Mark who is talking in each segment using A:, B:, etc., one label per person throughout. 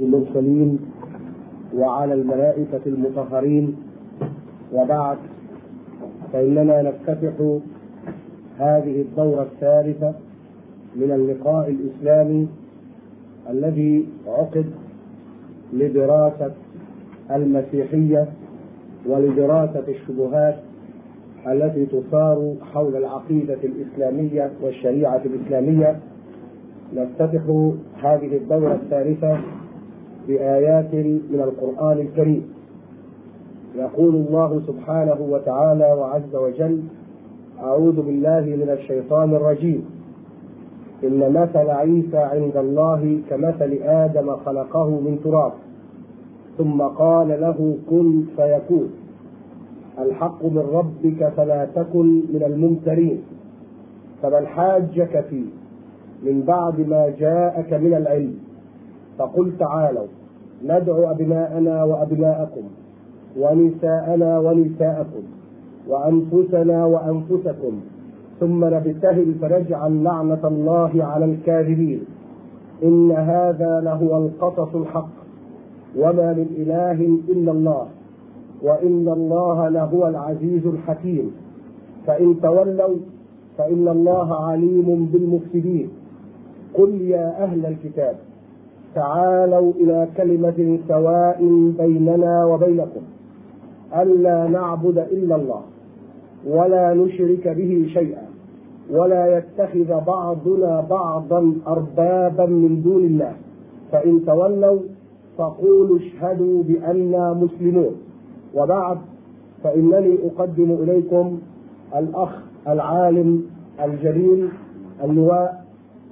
A: المرسلين وعلى الملائكة المطهرين. وبعد فإننا نفتتح هذه الدورة الثالثة من اللقاء الإسلامي الذي عقد لدراسة المسيحية ولدراسة الشبهات التي تصار حول العقيدة الإسلامية والشريعة الإسلامية. نفتتح هذه الدورة الثالثة بآيات من القرآن الكريم. يقول الله سبحانه وتعالى وعز وجل أعوذ بالله من الشيطان الرجيم. إن مثل عيسى عند الله كمثل آدم خلقه من تراب ثم قال له كن فيكون. الحق من ربك فلا تكن من الممترين. فمن حاجك فيه من بعد ما جاءك من العلم فقل تعالوا. ندعو أبناءنا وأبناءكم ونساءنا ونساءكم وأنفسنا وأنفسكم. ثم نبتهل فنجعل لعنة الله على الكاذبين. إن هذا لهو القصص الحق. وما من إله إلا الله. وإن الله لهو العزيز الحكيم. فإن تولوا فإن الله عليم بالمفسدين. قل يا أهل الكتاب. تعالوا إلى كلمة سواء بيننا وبينكم. ألا نعبد إلا الله ولا نشرك به شيئا ولا يتخذ بعضنا بعضا أربابا من دون الله. فإن تولوا فقولوا اشهدوا بأننا مسلمون. وبعد فإنني أقدم إليكم الأخ العالم الجليل اللواء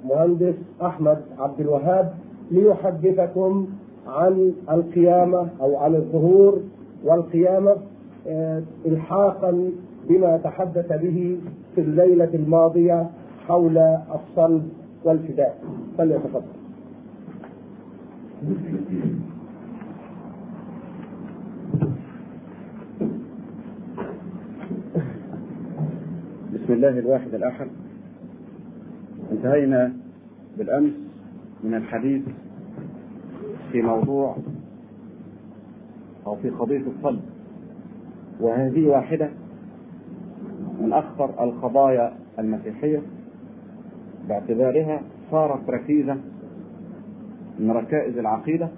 A: مهندس أحمد عبد الوهاب ليحدثكم عن القيامة أو عن الظهور والقيامة إلحاقا بما تحدث به في الليلة الماضية حول الصلب والفداء. فليتفضل.
B: بسم الله الواحد الأحد انتهينا بالأمس من الحديث في موضوع أو في قضية الصلب. وهذه واحدة من أخطر القضايا المسيحية. باعتبارها صارت ركيزة من ركائز العقيدة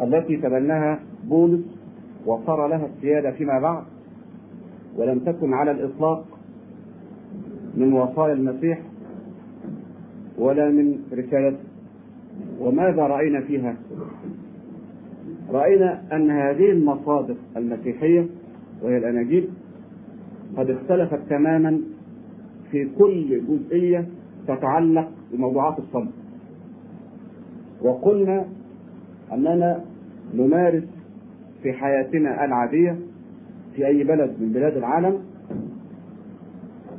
B: التي تبناها بولس وصار لها السيادة فيما بعد ولم تكن على الإطلاق من وصايا المسيح ولا من رسالته وماذا رأينا فيها؟ رأينا أن هذه المصادر المسيحية وهي الأناجيل قد اختلفت تماما في كل جزئية تتعلق بموضوعات الصلب وقلنا أننا نمارس في حياتنا العادية في أي بلد من بلاد العالم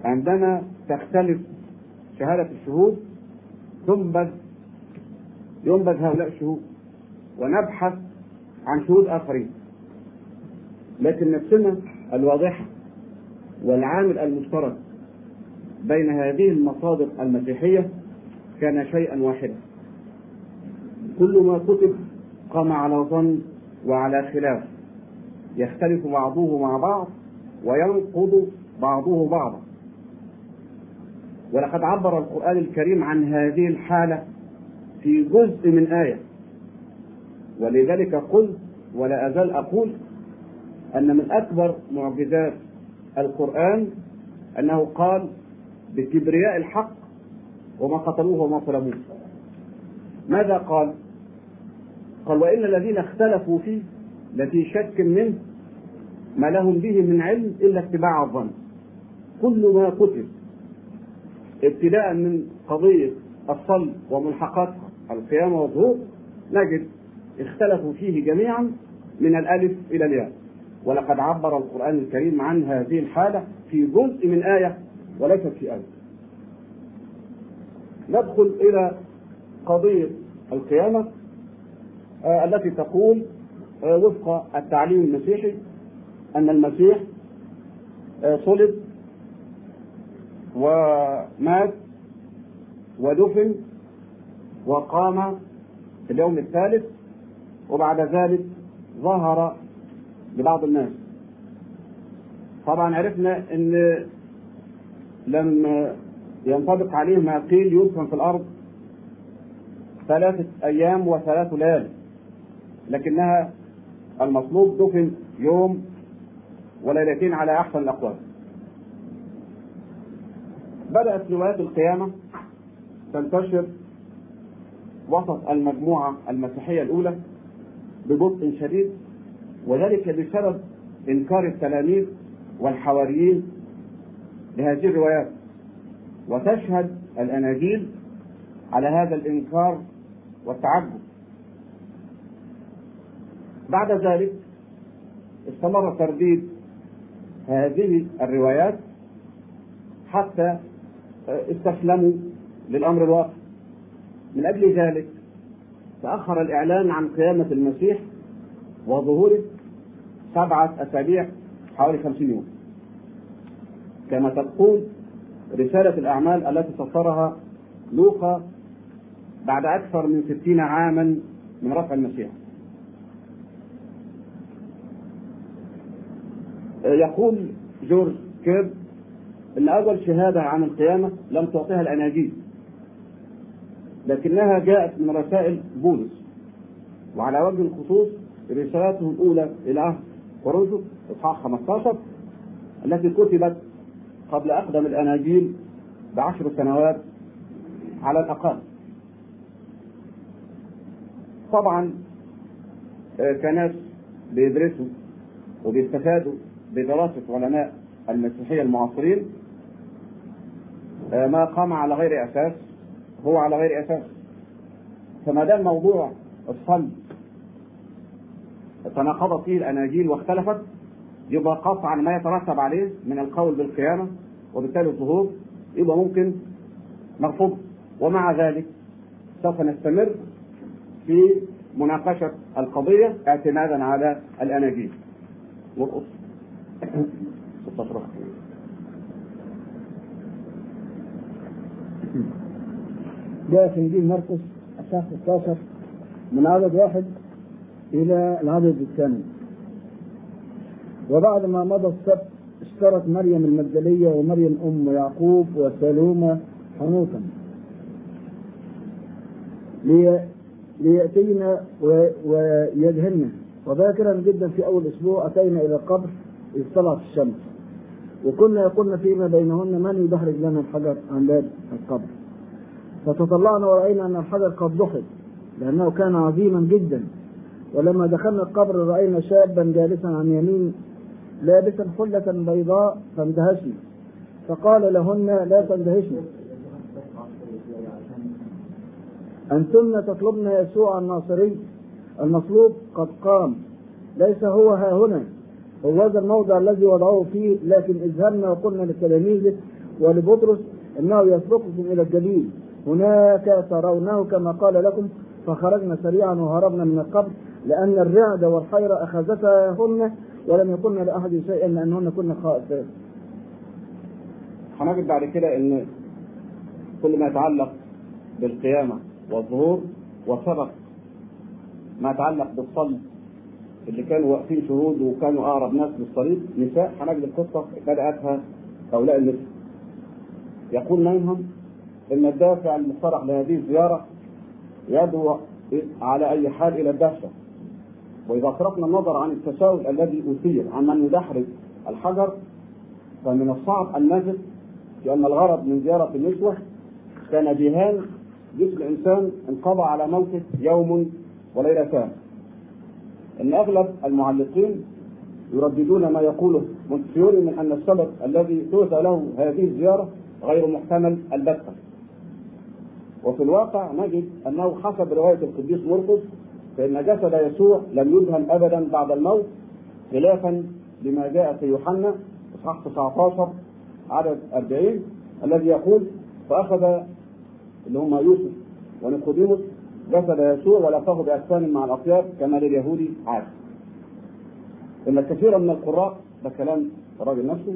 B: عندما تختلف شهادة الشهود تنبذ ينبذ هؤلاء الشهود ونبحث عن شهود آخرين. لكن نفسنا الواضحة والعامل المشترك بين هذه المصادر المسيحية كان شيئا واحدا. كل ما كتب قام على ظن وعلى خلاف. يختلف بعضه مع بعض وينقض بعضه بعضا. ولقد عبر القرآن الكريم عن هذه الحالة في جزء من آية. ولذلك قلت ولا أزال أقول أن من أكبر معجزات القرآن أنه قال بكبرياء الحق وما قتلوه وما صلبوه ماذا قال؟ قال وإن الذين اختلفوا فيه لفي شك منه ما لهم به من علم إلا اتباع الظن. كل ما كتب ابتداء من قضية الصلب وملحقاتها القيامة والظهور نجد اختلفوا فيه جميعا من الألف إلى الياء. ولقد عبر القرآن الكريم عن هذه الحالة في جزء من آية وليست في آية. ندخل إلى قضية القيامة آه التي تقول آه وفق التعليم المسيحي أن المسيح آه صلب ومات ودفن وقام في اليوم الثالث وبعد ذلك ظهر لبعض الناس. طبعا عرفنا إن لم ينطبق عليه ما قيل يدفن في الأرض ثلاثة أيام وثلاث ليالي لكنها المطلوب دفن يوم وليلتين على أحسن الأقوال. بدأت روايات القيامة تنتشر وسط المجموعة المسيحية الأولى ببطء شديد وذلك بسبب إنكار التلاميذ والحواريين لهذه الروايات. وتشهد الأناجيل على هذا الإنكار والتعجب. بعد ذلك استمر ترديد هذه الروايات حتى استسلموا للأمر الواقع. من أجل ذلك تأخر الإعلان عن قيامة المسيح وظهوره سبعة أسابيع حوالي خمسين يوم. كما تقول رسالة الأعمال التي سطرها لوقا بعد أكثر من ستين عاما من رفع المسيح. يقول جورج كيرب إن أول شهادة عن القيامة لم تعطيها الاناجيل لكنها جاءت من رسائل بولس. وعلى وجه الخصوص رسالته الأولى إلى عهد كورنثوس إصحاح 15 التي كتبت قبل أقدم الأناجيل بعشر سنوات على الأقل. طبعا كناس بيدرسوا وبيستفادوا بدراسة علماء المسيحية المعاصرين ما قام على غير أساس هو على غير أساس. فما دام موضوع الصلب تناقضت فيه الأناجيل واختلفت يبقى قطعا ما يترتب عليه من القول بالقيامة وبالتالي الظهور يبقى ممكن مرفوض ومع ذلك سوف نستمر في مناقشة القضية اعتمادا على الأناجيل. والقص 16
C: جاء في انجيل مرقس اصحاح 16 من عدد واحد إلى العدد الثاني. وبعد ما مضى السبت اشترت مريم المجدلية ومريم أم يعقوب وسلومة حنوطا لي... ليأتينا و... ويدهن وباكرا جدا في أول أسبوع أتينا إلى القبر إذ طلعت الشمس. وكنا يقولن فيما بينهن من يدحرج لنا الحجر عن باب القبر. فتطلعنا ورأينا أن الحجر قد دحض لأنه كان عظيما جدا. ولما دخلنا القبر رأينا شابا جالسا عن يمين لابسا حلة بيضاء فاندهشنا فقال لهن لا تندهشن. أنتن تطلبن يسوع الناصري المصلوب قد قام. ليس هو ها هنا. هو هذا الموضع الذي وضعوه فيه لكن اذهبنا وقلنا لتلاميذه ولبطرس إنه يسبقكم إلى الجليل هناك ترونه كما قال لكم فخرجنا سريعا وهربنا من القبر لأن الرعد والحيرة أخذتهن ولم يكن لأحد شيئا لأنهن كن خائفات.
B: هنجد بعد كده إن كل ما يتعلق بالقيامة والظهور وسبق ما يتعلق بالصلب اللي كانوا واقفين شهود وكانوا أقرب ناس للصليب نساء هنجد القصة بدأتها هؤلاء النساء. يقول منهم إن الدافع المصطلح لهذه الزيارة يدعو على أي حال إلى الدهشه. وإذا صرفنا النظر عن التساؤل الذي أثير عن من يدحرج الحجر فمن الصعب أن نجد بأن الغرض من زيارة النسوة كان جهان جسم انسان انقضى على موته يوم وليلتان. إن أغلب المعلقين يرددون ما يقوله مونتفيوري من أن السبب الذي تؤتى له هذه الزيارة غير محتمل البتة. وفي الواقع نجد أنه حسب رواية القديس مرقس فإن جسد يسوع لم يدهن ابدا بعد الموت خلافا لما جاء في يوحنا إصحاح 19 عدد 40 الذي يقول فاخذ اللي هم يوسف ونيقوديموس جسد يسوع ولفه بأجسام مع الاطياب كما لليهود عاده. إن كثيرا من القراء ده كلام الراجل نفسه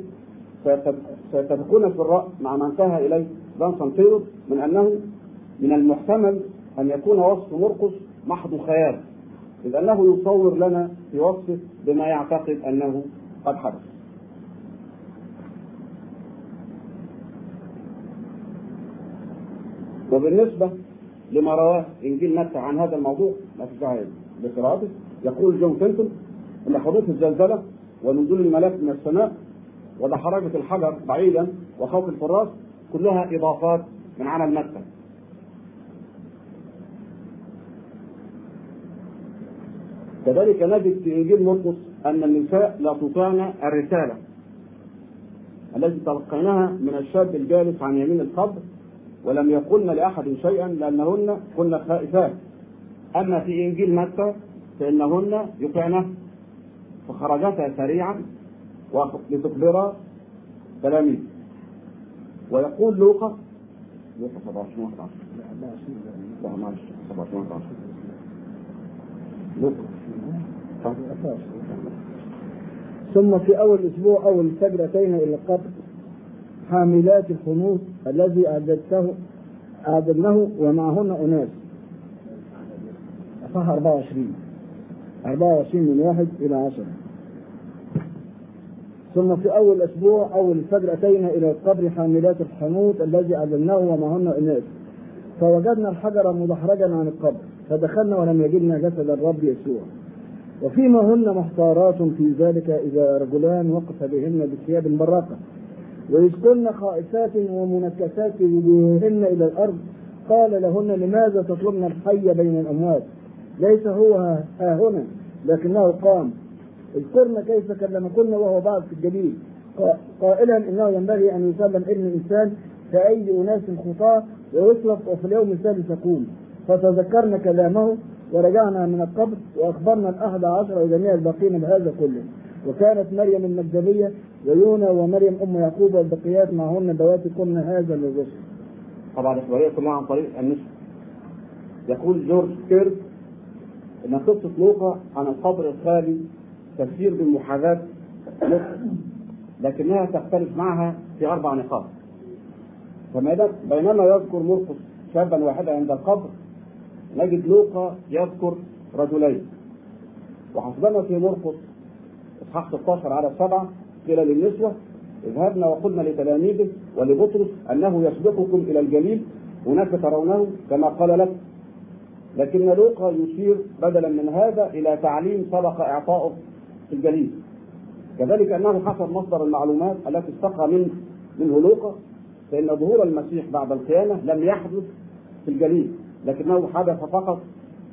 B: سيتفقون في الرأي مع ما انتهى إليه دان سانتيروس من أنه من المحتمل أن يكون وصف مرقس محض خيال إذ أنه يصور لنا في وصفه بما يعتقد أنه قد حدث. وبالنسبة لما رواه إنجيل متى عن هذا الموضوع ما داعي لقراءته يقول جون فينتون أن حدوث الزلزلة ونزول الملاك من السماء ودحرجة الحجر بعيدا وخوف الفراس كلها إضافات من عمل متى كذلك نجد في إنجيل مرقس أن النساء لا تطعن الرسالة التي تلقيناها من الشاب الجالس عن يمين القبر ولم يقلن لأحد شيئا لأنهن كن خائفات. أما في إنجيل متى فإنهن يطعنه فخرجتا سريعا لتخبر تلاميذ ويقول لوقا لوقا 27 11 لا معلش 27 11 لوقا.
C: ثم في أول أسبوع أول الفجر أتينا إلى القبر حاملات الخنوط الذي أعددته أعددناه ومعهن أناس. صح 24 24 من واحد إلى عشرة. ثم في أول أسبوع أول الفجر أتينا إلى القبر حاملات الحنوط الذي أعددناه ومعهن أناس. فوجدنا الحجر مدحرجا عن القبر فدخلنا ولم يجدنا جسد الرب يسوع. وفيما هن محتارات في ذلك إذا رجلان وقف بهن بثياب براقة. وإذ كن خائفات ومنكسات بوجوههن إلى الأرض قال لهن لماذا تطلبن الحي بين الأموات؟ ليس هو ها هنا لكنه قام. اذكرن كيف كلمكن وهو بعد في الجليل. قائلا إنه ينبغي أن يسلم ابن الإنسان كأي أناس خطاة ويطلق وفي اليوم الثالث يقوم فتذكرنا كلامه ورجعنا من القبر وأخبرنا الأحد عشر وجميع الباقين بهذا كله. وكانت مريم المجدليه ويونا ومريم أم يعقوب والبقيات معهن دواتي كن هذا للرسل.
B: طبعا الإخبارية كلها عن طريق النسب يقول جورج كيرك إن قصة لوقا عن القبر الخالي تفسير بالمحاذاة لكنها تختلف معها في أربع نقاط. بينما يذكر مرقس شابا واحدا عند القبر نجد لوقا يذكر رجلين. وحسبنا في مرقس إصحاح 16 على السبعه قيل للنسوة اذهبنا وقلنا لتلاميذه ولبطرس أنه يسبقكم إلى الجليل هناك ترونه كما قال لكم لكن لوقا يشير بدلا من هذا إلى تعليم سبق اعطائه في الجليل. كذلك أنه حسب مصدر المعلومات التي استقى من منه لوقا فإن ظهور المسيح بعد القيامة لم يحدث في الجليل. لكنه حدث فقط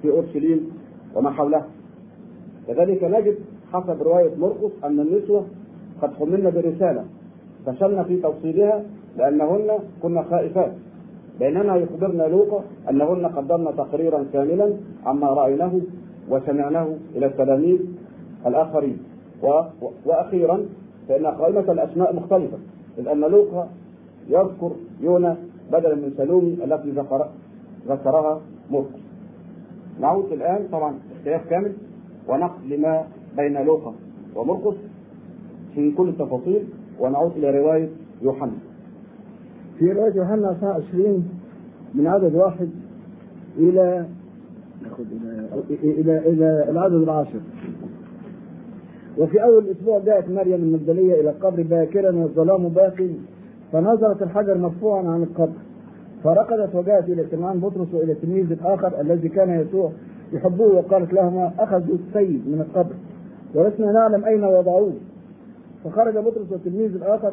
B: في أورشليم وما حولها كذلك نجد حسب رواية مرقس أن النسوة قد حملن برسالة فشلنا في توصيلها لأنهن كن خائفات. بينما يخبرنا لوقا أنهن قدمن تقريرا كاملا عما رأيناه وسمعناه إلى التلاميذ الآخرين. و... وأخيرا فإن قائمة الأسماء مختلفة إذ أن لوقا يذكر يونا بدلا من سلومي التي ذكر ذكرها مرقس نعود الآن طبعا اختلاف كامل ونقل لما بين لوقا ومرقس في كل التفاصيل ونعود إلى رواية يوحنا.
C: في رواية يوحنا 20 من عدد واحد إلى إلى إلى, إلى العدد العاشر. وفي أول أسبوع جاءت مريم المجدلية إلى القبر باكرا والظلام باق فنظرت الحجر مرفوعا عن القبر. فرقدت وجاءت إلى سمعان بطرس وإلى التلميذ الآخر الذي كان يسوع يحبه وقالت لهما أخذوا السيد من القبر ولسنا نعلم أين وضعوه. فخرج بطرس والتلميذ الآخر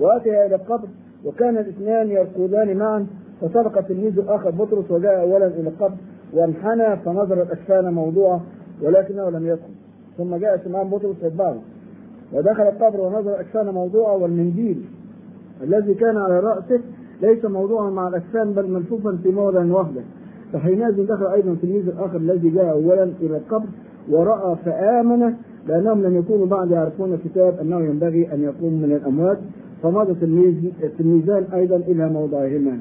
C: وآتيا إلى القبر وكان الاثنان يركضان معا فسبق التلميذ الآخر بطرس وجاء اولا إلى القبر وانحنى فنظر الاكفان موضوعة ولكنه لم يدخل. ثم جاء سمعان بطرس يتبعه ودخل القبر ونظر الاكفان موضوعة والمنديل الذي كان على رأسه ليس موضوعا مع الاكفان بل ملفوفا في موضع وحده. فحينئذ دخل أيضا التلميذ الآخر الذي جاء اولا إلى القبر ورأى فامن لأنهم لم يكونوا بعد يعرفون الكتاب أنه ينبغي أن يقوم من الأموات. فمضى التلميذ التلميذان أيضا إلى موضعهما.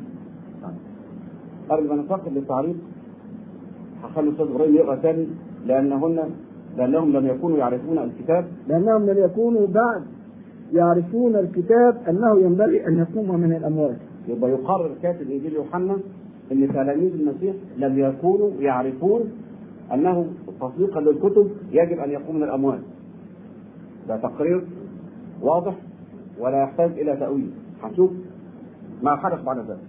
B: قبل ما ننتقل للتعريض هخلي الأستاذ إبراهيم يقرأ ثاني لأنهن لأنهم لم يكونوا يعرفون الكتاب.
C: لأنهم لم يكونوا بعد يعرفون الكتاب أنه ينبغي أن يقوم من الاموات.
B: يبقى يقرر كاتب انجيل يوحنا إن تلاميذ المسيح لم يكونوا يعرفون أنه تصديقا للكتب يجب أن يقوم من الاموات. ده تقرير واضح ولا يحتاج إلى تأويل. هنشوف ما حدث بعد ذلك.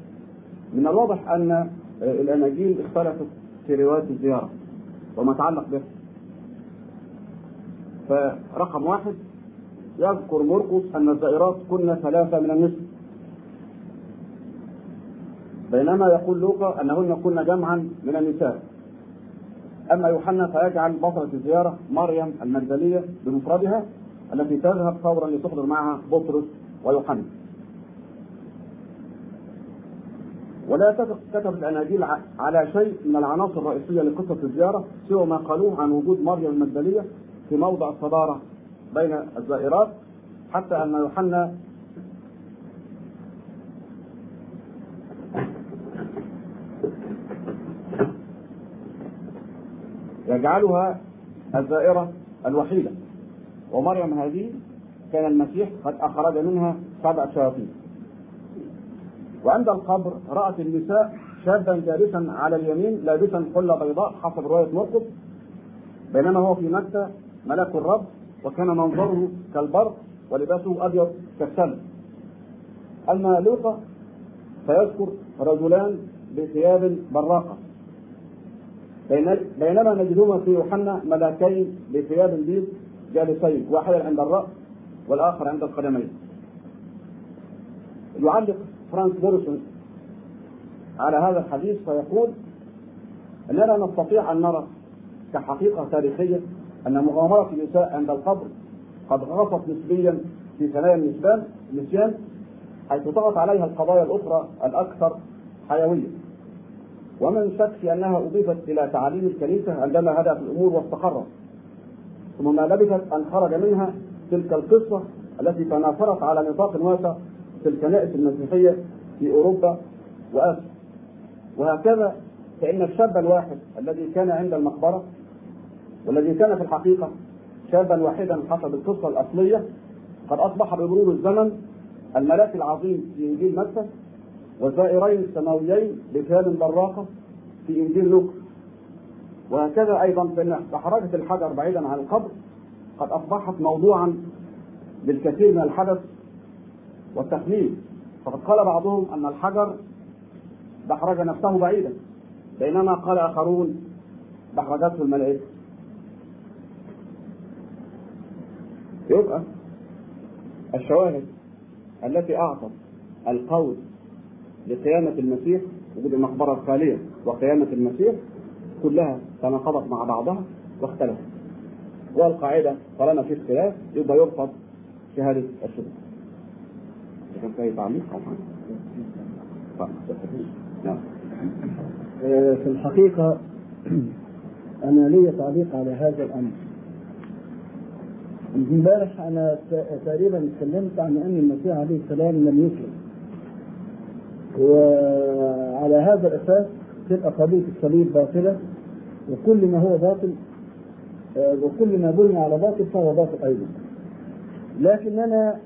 B: من الواضح أن الاناجيل اختلفت في رواية الزيارة وما يتعلق به. فرقم واحد يذكر مرقس أن الزائرات كنا ثلاثة من النسل بينما يقول لوقا أنهن كن جمعا من النساء. أما يوحنا فيجعل بطلة الزيارة مريم المجدلية بمفردها التي تذهب فورا لتحضر معها بطرس ويوحنا. ولا يتفق كتب الاناجيل على شيء من العناصر الرئيسية لقصة الزيارة سوى ما قالوه عن وجود مريم المجدليه في موضع الصدارة بين الزائرات حتى أن يوحنا يجعلها الزائرة الوحيدة. ومريم هذه كان المسيح قد أخرج منها سبع شياطين. وعند القبر رأت النساء شابا جالسا على اليمين لابسا حلة بيضاء حسب رواية مرقس بينما هو في مكة ملك الرب وكان منظره كالبرق ولباسه أبيض كالثلج أما لوقا فيذكر رجلان بثياب براقة بينما نجدهما في يوحنا ملاكين بثياب بيض جالسين واحدا عند الرأس والآخر عند القدمين. يعلق فرانس بيرسون على هذا الحديث فيقول إننا نستطيع أن نرى كحقيقة تاريخية أن مغامرة النساء عند القبر قد قصت نسبيا في ثنايا النسيان حيث طغت عليها القضايا الأخرى الأكثر حيوية. ومن شك في أنها أضيفت إلى تعاليم الكنيسة عندما هدأت الأمور واستقرت. ثم ما لبثت أن خرج منها تلك القصة التي تناثرت على نطاق واسع في الكنائس المسيحية في أوروبا وآسيا. وهكذا فإن الشاب الواحد الذي كان عند المقبرة والذي كان في الحقيقة شابا واحدا حسب القصة الأصلية قد أصبح بمرور الزمن الملاك العظيم في إنجيل متى والزائرين السماويين بثياب براقة في إنجيل لوقا وهكذا أيضا فإن حركة الحجر بعيدا عن القبر قد أصبحت موضوعا للكثير من الحدث والتخمين. فقد قال بعضهم أن الحجر دحرج نفسه بعيدا بينما قال آخرون دحرجته الملائكة. يبقى الشواهد التي أعطت القول لقيامة المسيح وجود المقبرة الخالية وقيامة المسيح كلها تناقضت مع بعضها واختلفت. والقاعدة طالما في اختلاف يبقى يرفض شهادة الشهود. كان في تعليق أو
C: نعم. في الحقيقة أنا لي تعليق على هذا الأمر. امبارح أنا تقريبا اتكلمت عن أن المسيح عليه السلام لم يسلم. وعلى هذا الأساس تبقى قضيه الصليب باطلة وكل ما هو باطل وكل ما بني على باطل فهو باطل أيضا. لكننا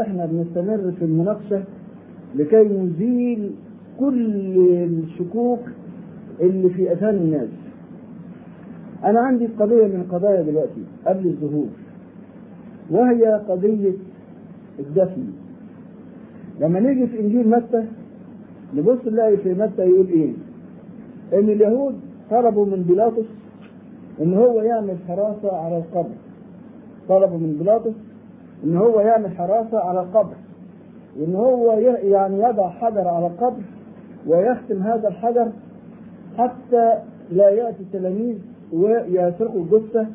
C: إحنا بنستمر في المناقشة لكي نزيل كل الشكوك اللي في أذهان الناس. أنا عندي قضية من القضايا دلوقتي قبل الظهور وهي قضية الدفن لما نيجي في إنجيل متى نبص نلاقي في متى يقول إيه؟ إن اليهود طلبوا من بيلاطس إن هو يعمل حراسة على القبر. طلبوا من بيلاطس إن هو يعمل حراسة على القبر. وان هو يعني يضع حجر على القبر ويختم هذا الحجر حتى لا يأتي التلاميذ ويسرقوا الجثه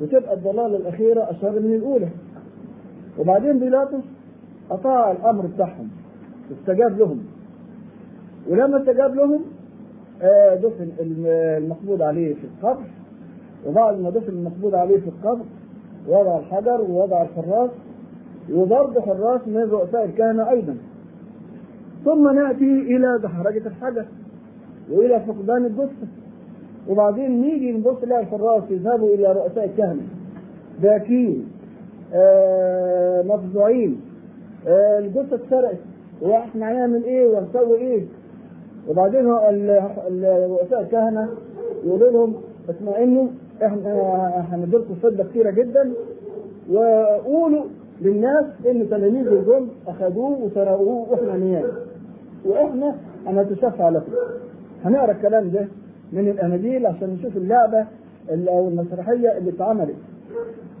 C: وتبقى الضلاله الأخيرة اشر من الأولى. وبعدين بيلاطس أطاع الأمر بتاعهم استجاب لهم. ولما استجاب لهم دفن المقبوض عليه في القبر. وبعد ما دفن المقبوض عليه في القبر وضع الحجر ووضع الحراس. وبرضه حراس من رؤساء الكهنة أيضا. ثم نأتي إلى دحرجة الحجر وإلى فقدان الجثة وبعدين نيجي نبص نلاقي الحراس يذهبوا إلى رؤساء الكهنة. باكين آه مفزوعين آه الجثة اتسرقت. وإحنا هنعمل إيه؟ وهنسوي إيه؟ وبعدين رؤساء الكهنة يقولوا لهم اطمئنوا إحنا هنديلكم فضه كثيره جدا. وقولوا للناس إن تلاميذ الجند اخذوه وسرقوه وإحنا نيام وإحنا هنتشفع لكم. هنقرأ الكلام ده؟ من الاناجيل عشان نشوف اللعبة اللي- أو المسرحية اللي اتعملت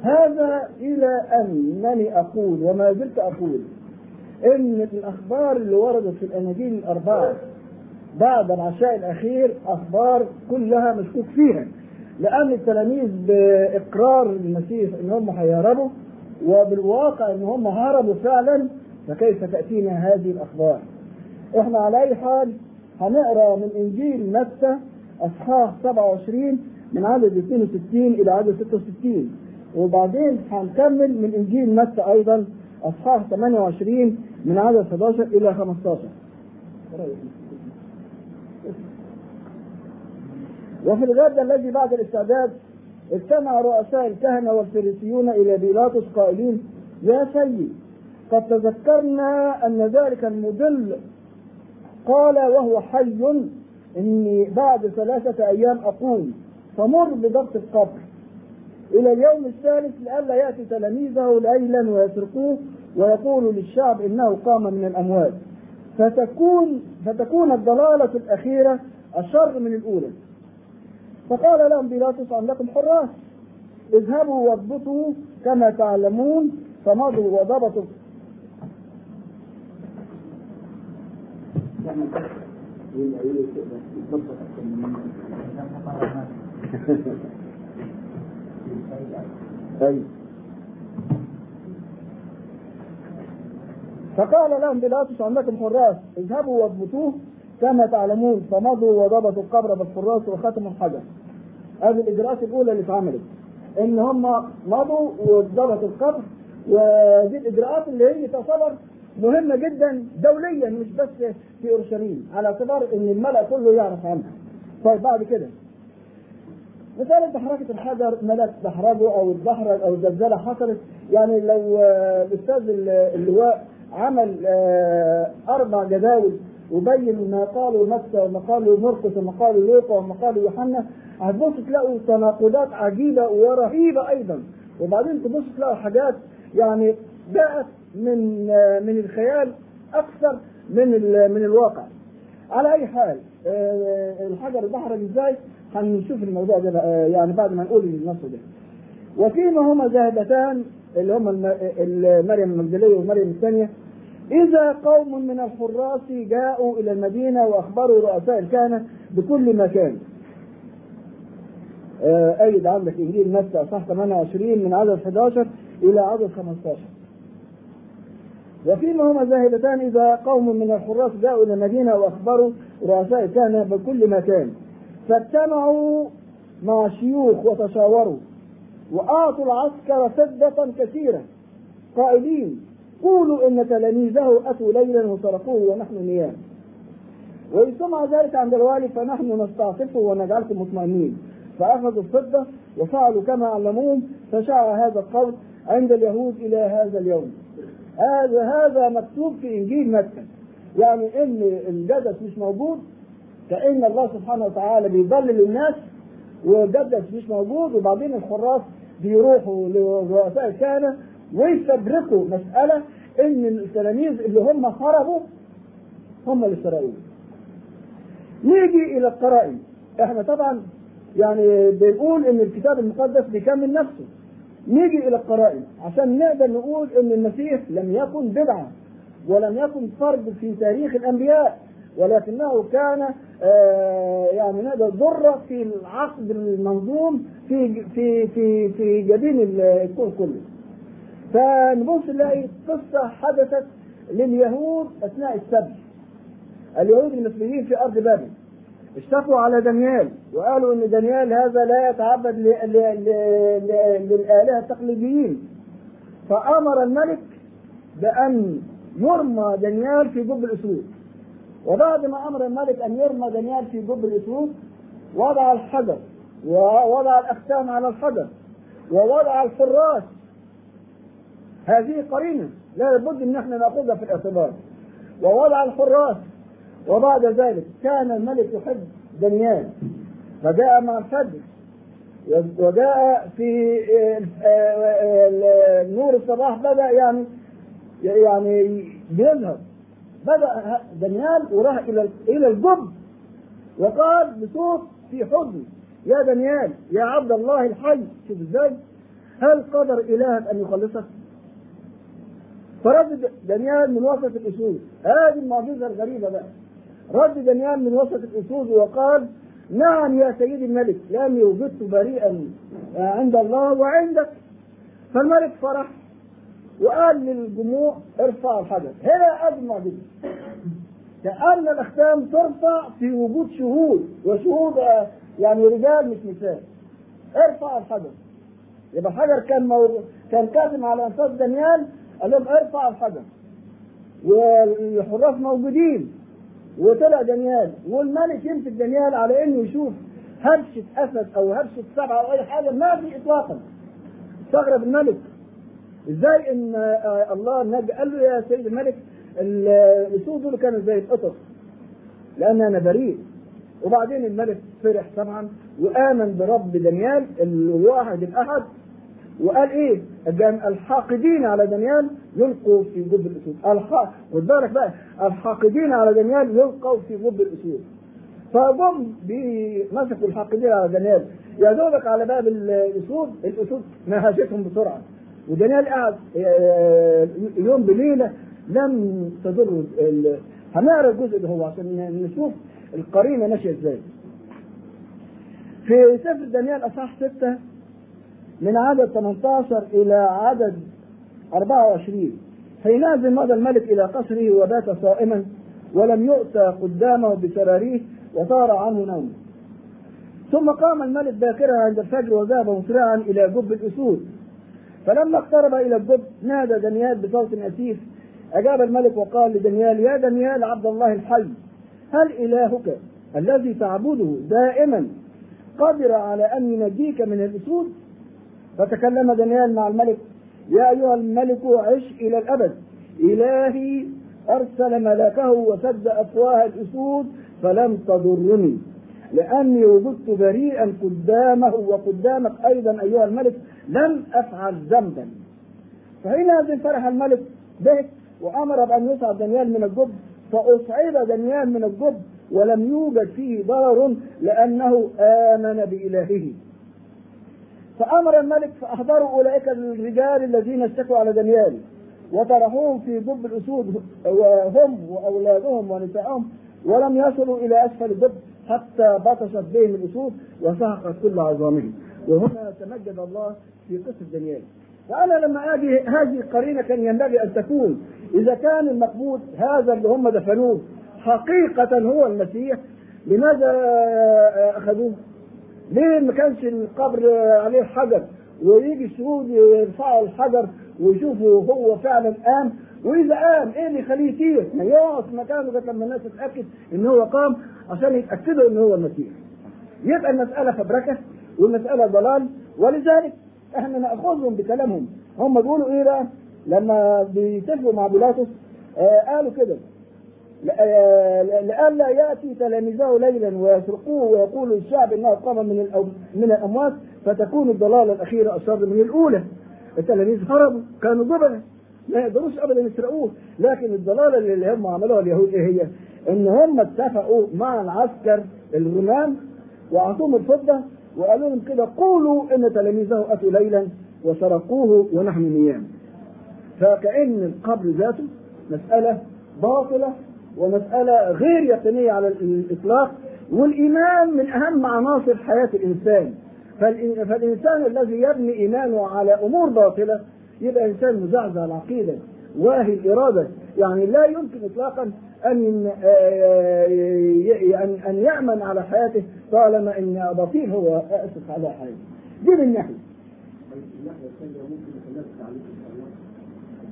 C: هذا إلى أنني أقول وما زلت أقول إن الأخبار اللي وردت في الاناجيل الأربعة بعد العشاء الأخير أخبار كلها مشكوك فيها لأن التلاميذ بإقرار المسيح إن هم هيهربوا وبالواقع إن هم هربوا فعلا فكيف تأتينا هذه الأخبار؟ إحنا على أي حال هنقرأ من إنجيل متى اصحاح 27 من عدد 62 إلى عدد 66 وبعدين هنكمل من إنجيل متى أيضا؟ اصحاح 28 من عدد 11 إلى 15 وفي الغد الذي بعد الاستعداد اجتمع رؤساء الكهنة والفريسيون إلى بيلاطس قائلين يا سيد قد تذكرنا أن ذلك المضل قال وهو حي إني بعد ثلاثة أيام أقوم فمر بضبط القبر. إلى اليوم الثالث لئلا يأتي تلاميذه ليلا ويسرقوه ويقول للشعب إنه قام من الاموات فتكون فتكون الضلالة الأخيرة أشر من الأولى. فقال لهم بيلاطس عندكم حراس اذهبوا واضبطوا كما تعلمون. فمضوا وضبطوا. طيب فقال لهم بيلاطس عندكم حراس اذهبوا واضبطوه كما تعلمون فمضوا وضبطوا القبر بالحراس وختموا الحجر. هذه الاجراءات الأولى اللي اتعملت إن هم مضوا وضبطوا القبر ودي الاجراءات اللي هي تعتبر مهمة جدا دوليا مش بس في أورشليم. على اعتبار إن الملأ كله يعرف عنها. طيب بعد كده. مسألة دحرجة الحجر ملك دحرجه أو الدحرج أو الزلزلة حصلت. يعني لو آه، الأستاذ اللواء عمل آه، أربع جداول وبين ما قاله متى وما قاله مرقس وما قاله لوقا وما قاله يوحنا هتبص تلاقوا تناقضات عجيبة ورهيبة أيضا. وبعدين تبص تلاقوا حاجات يعني جاءت من آه، من الخيال أكثر من من الواقع. على أي حال آه، الحجر اتدحرج إزاي هنشوف الموضوع ده بقى، يعني بعد ما نقول النص ده. وفيما هما ذاهبتان اللي هما مريم المجدلية ومريم الثانية. إذا قوم من الحراس جاءوا إلى المدينة وأخبروا رؤساء الكهنة بكل مكان. آه، أيد عندك إنجيل متى أصحاح 28 من عدد 11 إلى عدد 15 وفيما هما ذاهبتان إذا قوم من الحراس جاءوا إلى المدينة وأخبروا رؤساء الكهنة بكل مكان. فاجتمعوا مع شيوخ وتشاوروا وأعطوا العسكر فضة كثيرة. قائلين قولوا إن تلاميذه أتوا ليلا وسرقوه ونحن نيام. وإن سمع ذلك عند الوالي فنحن نستعطفه ونجعلكم مطمئنين. فأخذوا الفضة وفعلوا كما علموهم. فشاع هذا القول عند اليهود إلى هذا اليوم. هذا هذا مكتوب في إنجيل متى يعني إن الجدث مش موجود كأن الله سبحانه وتعالى بيضلل الناس والجدث مش موجود وبعدين الحراس بيروحوا لرؤساء الكهنة ويستدركوا مسألة إن التلاميذ اللي هم هربوا هم اللي سرقوه. نيجي إلى القرائن إحنا طبعا يعني بنقول إن الكتاب المقدس بيكمل نفسه. نيجي إلى القرائن عشان نقدر نقول إن المسيح لم يكن بدعة ولم يكن فرد في تاريخ الأنبياء ولكنه كان آه يعني نقدر ذره في العقد المنظوم في في في في جبين الكون كله. فنبص نلاقي قصة حدثت لليهود أثناء السبت. اليهود المصريين في أرض بابل اشتكوا على دانيال وقالوا إن دانيال هذا لا يتعبد ل- ل- ل- ل- للآلهة التقليديين. فأمر الملك بأن يرمى دانيال في جب الاسود وبعد ما أمر الملك أن يرمى دانيال في جب الاسود وضع الحجر ووضع الاختام على الحجر ووضع الحراس هذه قرينة لا بد إن إحنا نأخذها في الاعتبار. ووضع الحراس وبعد ذلك كان الملك يحب دانيال فجاء مع الفجر وجاء في نور الصباح بدأ يعني يعني بيظهر بدأ دانيال وراح إلى إلى الجب وقال بصوت في حزن يا دانيال يا عبد الله الحي شوف إزاي هل قدر إلهك أن يخلصك؟ فرد دانيال من وسط الاسود هذه المعجزة الغريبة بقى. رد دانيال من وسط الأسود وقال نعم يا سيدي الملك لاني وجدت بريئا عند الله وعندك. فالملك فرح وقال للجموع ارفعوا الحجر هنا ادي المعجزه كأن الأختام ترفع في وجود شهود وشهود يعني رجال مش نساء. ارفع الحجر يبقى الحجر كان مو... كان كاتم على أنفاس دانيال قال لهم ارفع الحجر والحراس موجودين. وطلع دانيال والملك يمسك دانيال على إنه يشوف هرشة أسد أو هرشة سبعة أو أي حاجة ما في اطلاقا. استغرب الملك. إزاي إن الله النبي قال له يا سيد الملك الاسود دول كانوا زي القطط لأن أنا بريء. وبعدين الملك فرح طبعا وآمن برب دانيال الواحد الأحد وقال إيه؟ الحاقدين على دانيال يلقوا في جب الأسود، الحق خد بالك بقى الحاقدين على دانيال يلقوا في جب الأسود. فجم مسكوا الحاقدين على دانيال يا دوبك على باب الأسود الأسود نهشتهم بسرعة ودانيال قعد يوم بليلة لم تضر هنقرا الجزء ده هو عشان نشوف القرينة ماشية إزاي. في سفر دانيال أصحاح 6 من عدد 18 إلى عدد 24 حينئذ مضى الملك إلى قصره وبات صائما ولم يؤتى قدامه بسراريه وطار عنه نومه. ثم قام الملك باكرا عند الفجر وذهب مسرعا إلى جب الأسود. فلما اقترب إلى الجب نادى دانيال بصوت أسيف. أجاب الملك وقال لدانيال يا دانيال عبد الله الحي هل إلهك الذي تعبده دائما قدر على أن ينجيك من الأسود؟ فتكلم دانيال مع الملك. يا أيها الملك عش إلى الأبد. إلهي أرسل ملكه وسد أفواه الأسود فلم تضرني. لأني وجدت بريئا قدامه وقدامك أيضا أيها الملك. لم أفعل ذنبا. فحينئذ فرح الملك به وأمر بأن يصعد دانيال من الجب فاصعد دانيال من الجب ولم يوجد فيه ضرر لأنه آمن بإلهه. فأمر الملك فاحضروا أولئك الرجال الذين اشتكوا على دانيال وطرحوهم في جب الأسود وهم وأولادهم ونسائهم ولم يصلوا إلى أسفل الجب حتى بطشت بهم الأسود وسحقت كل عظامهم. وهنا تمجد الله في قصة دانيال. فأنا لما آجي هذه القرينة كان ينبغي أن تكون. إذا كان المقبوض هذا اللي هم دفنوه حقيقة هو المسيح لماذا أخذوه؟ ليه ما كانش القبر عليه حجر ويجي الشهود يرفعوا الحجر ويشوفوا هو فعلا قام وإذا قام إيه اللي يخليه يطير؟ ما يقعد مكانه لغاية لما الناس تتأكد إن هو قام عشان يتأكدوا إن هو المسيح. يبقى المسألة فبركة والمسألة ضلال ولذلك إحنا نأخذهم بكلامهم هم بيقولوا إيه بقى؟ لما بيتفقوا مع بيلاطس آه قالوا كده لئلا يأتي تلاميذه ليلا ويسرقوه ويقولوا الشعب إنه قام من من الأموات فتكون الضلالة الأخيرة اشر من الأولى. التلاميذ هربوا كانوا جبنة ما يقدروش ابدا يسرقوه لكن الضلالة اللي هم عملوها اليهود إيه هي؟ إن هم اتفقوا مع العسكر الرومان وأعطوهم الفضة وقالوا لهم كده قولوا إن تلاميذه أتوا ليلا وسرقوه ونحن نيام. فكأن القبر ذاته مسألة باطلة ومسألة غير يقينية على الإطلاق والإيمان من أهم عناصر حياة الإنسان. فالإنسان الذي يبني إيمانه على أمور باطلة يبقى إنسان مزعزع العقيدة واهي الإرادة. يعني لا يمكن إطلاقا أن أن يأمن على حياته طالما أن أباطيل هو أسس على حياته. دي من ناحية.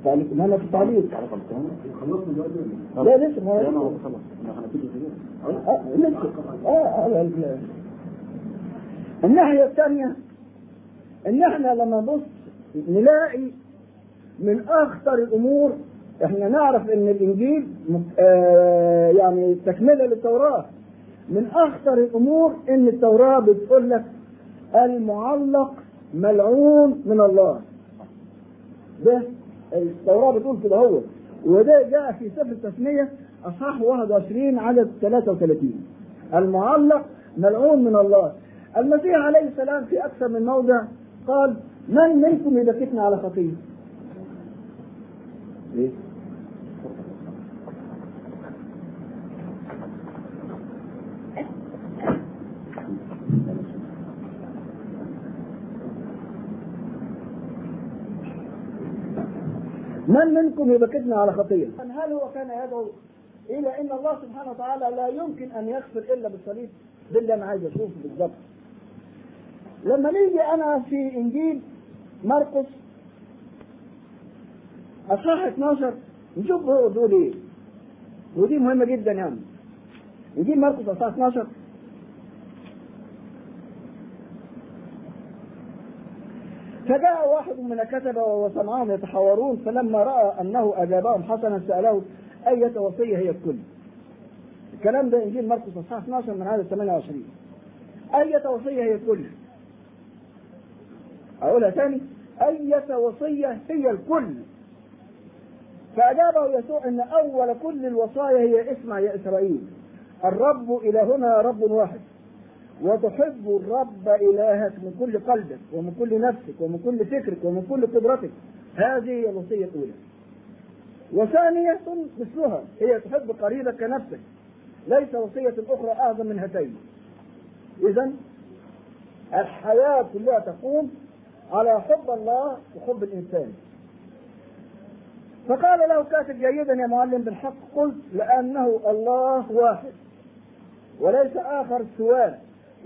C: تعليق ما في التعليق؟ لا لسه ما لسه آه الناحية الثانية إن إحنا لما نبص نلاقي من أخطر الأمور إحنا نعرف إن الإنجيل آه يعني تكملة للتوراة. من أخطر الأمور إن التوراة بتقول لك المعلق ملعون من الله. ده التوراة بتقول كده هو وده جاء في سفر التثنية اصحاح 21 عدد 33 المعلق ملعون من الله المسيح عليه السلام في أكثر من موضع قال من منكم يبكتنا على خطية؟ ليه؟ من منكم يبكتنا على خطيه؟ هل هو كان يدعو إلى إن الله سبحانه وتعالى لا يمكن أن يغفر إلا بالصليب؟ ده اللي أنا عايز اشوفه بالظبط. لما نيجي أنا في إنجيل مرقس اصحاح 12 نشوف هو بيقول إيه ودي مهمة جدا يعني إنجيل مرقس اصحاح 12 فجاء واحد من الكتبة وسمعهم يتحاورون فلما رأى أنه أجابهم حسنا سأله أية وصية هي الكل؟ الكلام ده إنجيل مرقس أصحاح 12 من عدد 28 أية وصية هي الكل؟ أقولها ثاني أية وصية هي الكل. فأجابه يسوع أن أول كل الوصايا هي اسمع يا إسرائيل. الرب إلهنا رب واحد. وتحب الرب إلهك من كل قلبك ومن كل نفسك ومن كل فكرك ومن كل قدرتك. هذه هي الوصية الأولى. وثانية مثلها هي تحب قريبك كنفسك. ليس وصية أخرى أعظم من هاتين. إذا الحياة كلها تقوم على حب الله وحب الإنسان. فقال له كاتب جيدا يا معلم بالحق قلت لأنه الله واحد وليس آخر سواه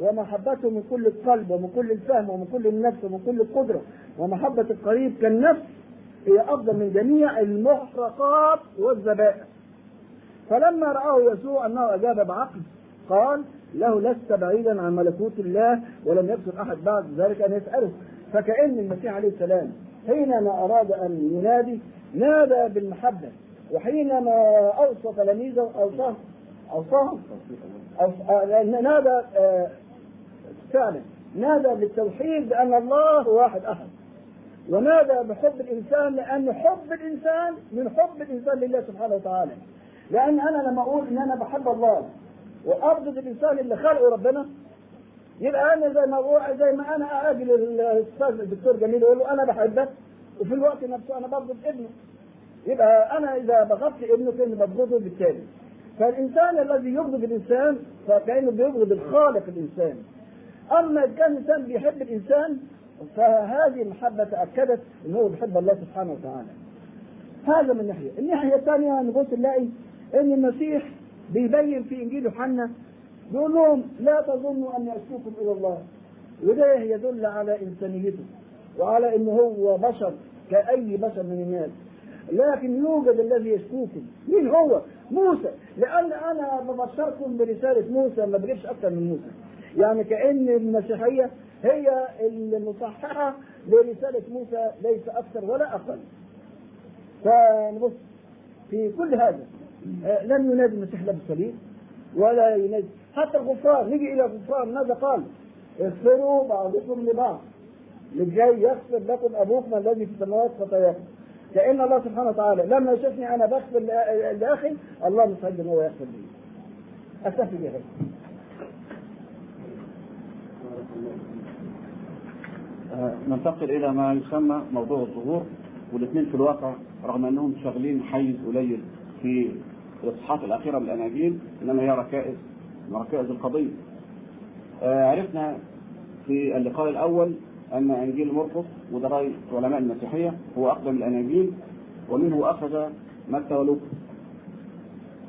C: ومحبته من كل القلب ومن كل الفهم ومن كل النفس ومن كل القدرة. ومحبة القريب كالنفس هي أفضل من جميع المحرقات والذبائح. فلما رآه يسوع أنه أجاب بعقل قال له لست بعيدا عن ملكوت الله ولم يبصر أحد بعد ذلك أن يسأله. فكأن المسيح عليه السلام حينما أراد أن ينادي نادى بالمحبة. وحينما أوصى تلاميذه أوصاه أوصاهم نادى فعلا نادى بالتوحيد بأن الله واحد أحد؟ ونادى بحب الإنسان؟ لأن حب الإنسان من حب الإنسان لله سبحانه وتعالى. لأن أنا لما أقول إن أنا بحب الله وأبغض الإنسان اللي خلقه ربنا يبقى أنا زي ما زي ما أنا أجي للأستاذ الدكتور جميل يقول له أنا بحبك وفي الوقت نفسه أنا ببغض ابنه. يبقى أنا إذا بغضت ابنه كأني ببغضه بالتالي. فالإنسان الذي يبغض الإنسان فكأنه بيبغض الخالق الإنسان. أما إذا كان الإنسان بيحب الإنسان فهذه المحبة تأكدت أن هو بيحب الله سبحانه وتعالى. هذا من ناحية. الناحية الثانية نبص نلاقي أن المسيح بيبين في إنجيل يوحنا بيقول لهم لا تظنوا أني أشكوكم إلى الله. وده يدل على إنسانيته وعلى أنه هو بشر كأي بشر من الناس. لكن يوجد الذي يشكوكم. مين هو؟ موسى. لأن أنا ببشركم برسالة موسى ما بجيبش أكثر من موسى. يعني كأن المسيحية هي المصححة لرسالة موسى ليس أكثر ولا أقل. فنبص في كل هذا. لم ينادي المسيح لا بالصليب ولا ينادي. حتى الغفران نيجي إلى الغفران. ماذا قال؟ اغفروا بعضكم لبعض. للجاي يغفر لكم أبوكم الذي في السماوات خطاياكم كأن الله سبحانه وتعالى لما يشوفني أنا بغفر لأخي الله مستعد أن هو يغفر لي. أكتفي بهذا.
B: ننتقل إلى ما يسمى موضوع الظهور والاثنين في الواقع رغم أنهم شغالين حيز قليل في الاصحاحات الأخيرة من الاناجيل إنما هي ركائز من ركائز القضية. آه عرفنا في اللقاء الأول أن إنجيل مرقس وده راي علماء المسيحية هو أقدم الأناجيل ومنه أخذ متى ولوقا.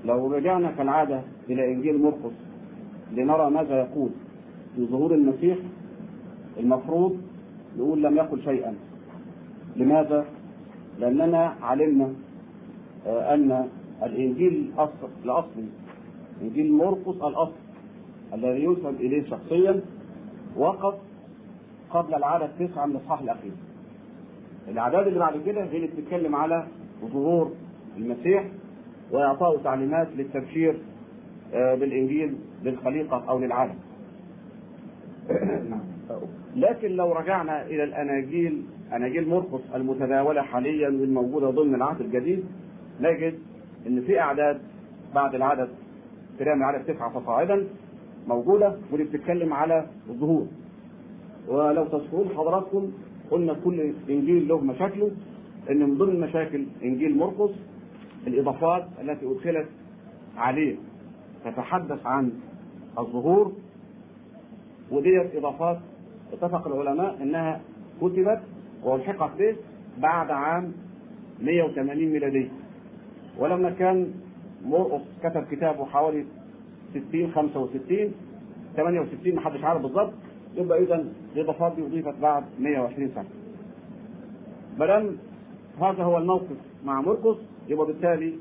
B: لو رجعنا كالعادة إلى إنجيل مرقس لنرى ماذا يقول في ظهور المسيح المفروض نقول لم يقل شيئا لماذا؟ لأننا علمنا أن الإنجيل الأصل الأصلي إنجيل مرقس الأصل الذي ينسب إليه شخصيا وقف قبل العدد تسعة من الإصحاح الأخير. الأعداد اللي بعد كده هي اللي بتتكلم على ظهور المسيح وإعطائه تعليمات للتبشير آه، بالإنجيل للخليقة أو للعالم لكن لو رجعنا إلى الأناجيل أناجيل مرقس المتداولة حاليا والموجودة ضمن العهد الجديد نجد إن في أعداد بعد العدد ابتداء من عدد تسعة فصاعدا موجودة واللي بتتكلم على الظهور. ولو تذكرون حضراتكم قلنا كل إنجيل له مشاكله إن من ضمن مشاكل إنجيل مرقس الإضافات التي أدخلت عليه. تتحدث عن الظهور وديت إضافات اتفق العلماء إنها كتبت وألحقت به بعد عام 180 ميلادية ولما كان مرقس كتب كتابه حوالي 60 65 68 ما حدش عارف بالظبط يبقى اذا الاضافات دي أضيفت بعد 120 سنة. ما دام هذا هو الموقف مع مرقس يبقى بالتالي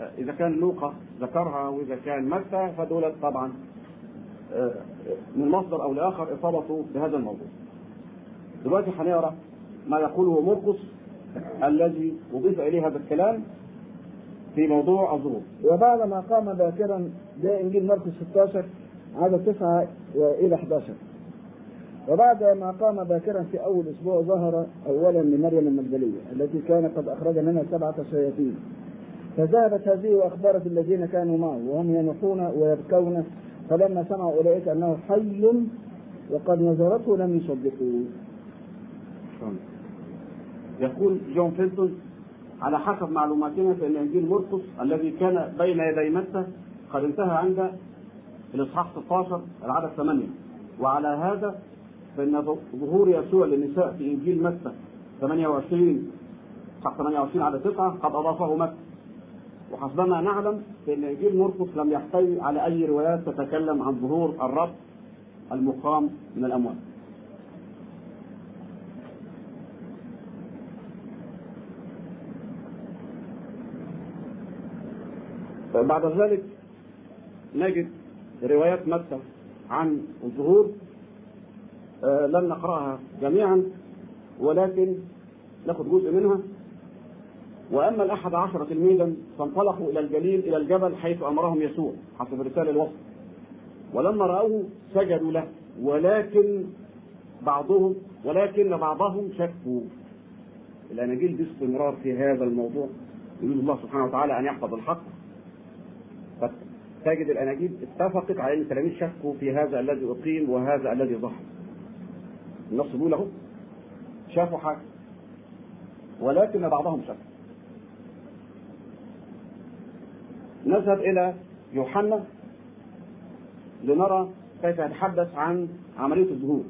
B: آه، إذا كان لوقا ذكرها وإذا كان متى فدول طبعا من مصدر أو لآخر ارتبطوا بهذا الموضوع. دلوقتي هنقرا ما يقوله مرقس الذي أضيف اليه هذا الكلام في موضوع الظهور.
C: وبعد ما قام باكرا ده إنجيل مرقس 16 عدد 9 إلى 11 وبعد ما قام باكرا في أول أسبوع ظهر أولا لمريم المجدلية التي كان قد أخرج منها سبعة شياطين فذهبت هذه وأخبرت الذين كانوا معه وهم ينوحون ويبكون فلما سمعوا أولئك أنه حي وقد نظرته لم يصدقوه.
B: يقول جون فيلتون على حسب معلوماتنا فان انجيل مرقس الذي كان بين يدي متى قد انتهى عند الإصحاح 16 العدد 8 وعلى هذا فإن ظهور يسوع للنساء في إنجيل متى 28 صح 28 على 9 قد أضافه متى وحسبما نعلم فان إنجيل مرقس لم يحتوي على أي روايات تتكلم عن ظهور الرب المقام من الاموات بعد ذلك نجد روايات متى عن الظهور آه، لن نقرأها جميعا ولكن ناخذ جزء منها. وأما الأحد عشر تلميذا فانطلقوا إلى الجليل إلى الجبل حيث أمرهم يسوع حسب رسالة الوصف. ولما رأوه سجدوا له ولكن بعضهم ولكن بعضهم شكوا. الاناجيل باستمرار في هذا الموضوع. يريد الله سبحانه وتعالى أن يحفظ الحق. فتجد الاناجيل اتفقت على أن التلاميذ شكوا في هذا الذي أقيم وهذا الذي ظهر. النص بيقول اهو شافوا حاجة ولكن بعضهم شك نذهب إلى يوحنا لنرى كيف يتحدث عن عملية الظهور.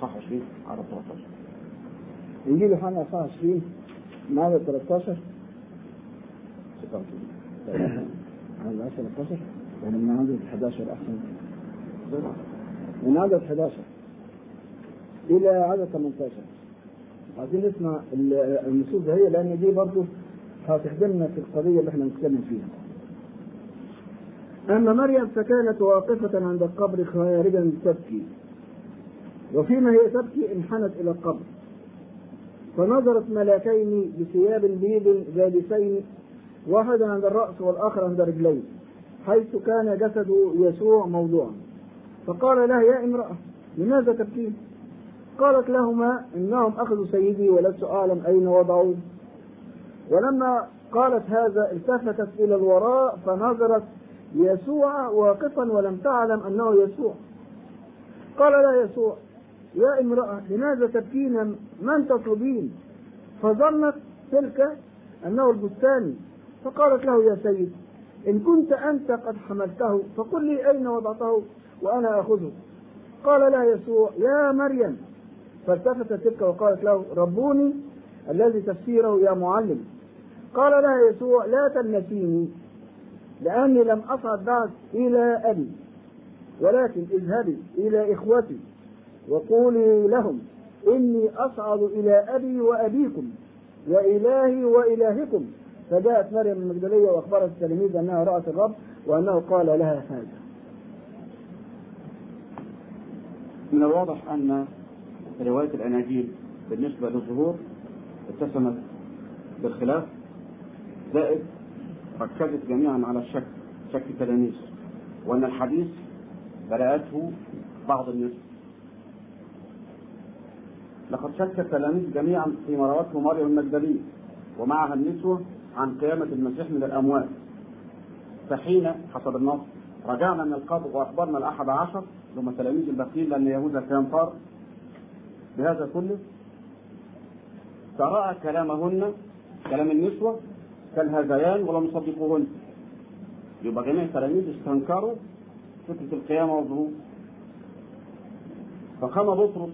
B: صح 20 على 13
C: إنجيل يوحنا اصحاح 20 عدد 13 عدد 10 13 يعني من عدد 11 أحسن. من عدد 11 إلى عدد 18 عايزين نسمع ال- النصوص هي لأن دي برضه هتخدمنا في القضية اللي إحنا بنتكلم فيها. أما مريم فكانت واقفة عند القبر خارجا تبكي. وفيما هي تبكي؟ انحنت إلى القبر. فنظرت ملاكين بثياب بيض جالسين واحدا عند الرأس والآخر عند رجليه حيث كان جسد يسوع موضوعا. فقال لها يا امرأة لماذا تبكين؟ قالت لهما إنهم أخذوا سيدي ولست أعلم أين وضعوه. ولما قالت هذا التفتت إلى الوراء فنظرت يسوع واقفا ولم تعلم أنه يسوع. قال لا يسوع يا امرأة لماذا تبكين؟ من تطلبين فظنت تلك أنه البستاني فقالت له يا سيد إن كنت أنت قد حملته فقل لي أين وضعته وأنا أخذه. قال لها يسوع يا مريم. فالتفتت تلك وقالت له ربوني الذي تفسيره يا معلم. قال لها يسوع لا تلمسيني لأني لم أصعد بعد إلى أبي ولكن اذهبي إلى إخوتي وقولي لهم إني أصعد إلى أبي وأبيكم وإلهي وإلهكم. فجاءت مريم المجدلية وأخبرت التلاميذ أنها رأت الرب وأنه قال لها هذا.
B: من الواضح أن رواية الأناجيل بالنسبة للظهور اتسمت بالخلاف زائد ركزت جميعا على الشك شك التلاميذ وأن الحديث بدأته بعض الناس. لقد شك التلاميذ جميعا فيما روته مريم المجدلية ومعها النسوة عن قيامة المسيح من الأموات. فحين حسب النص رجعنا من القبر وأخبرنا الأحد عشر ثم تلاميذ الباقيين لأن يهوذا كان طار بهذا كله. فرأى كلامهن كلام النسوة كالهذيان ولم يصدقوهن يبقى جميع التلاميذ استنكروا فكرة القيامة والظهور فقام بطرس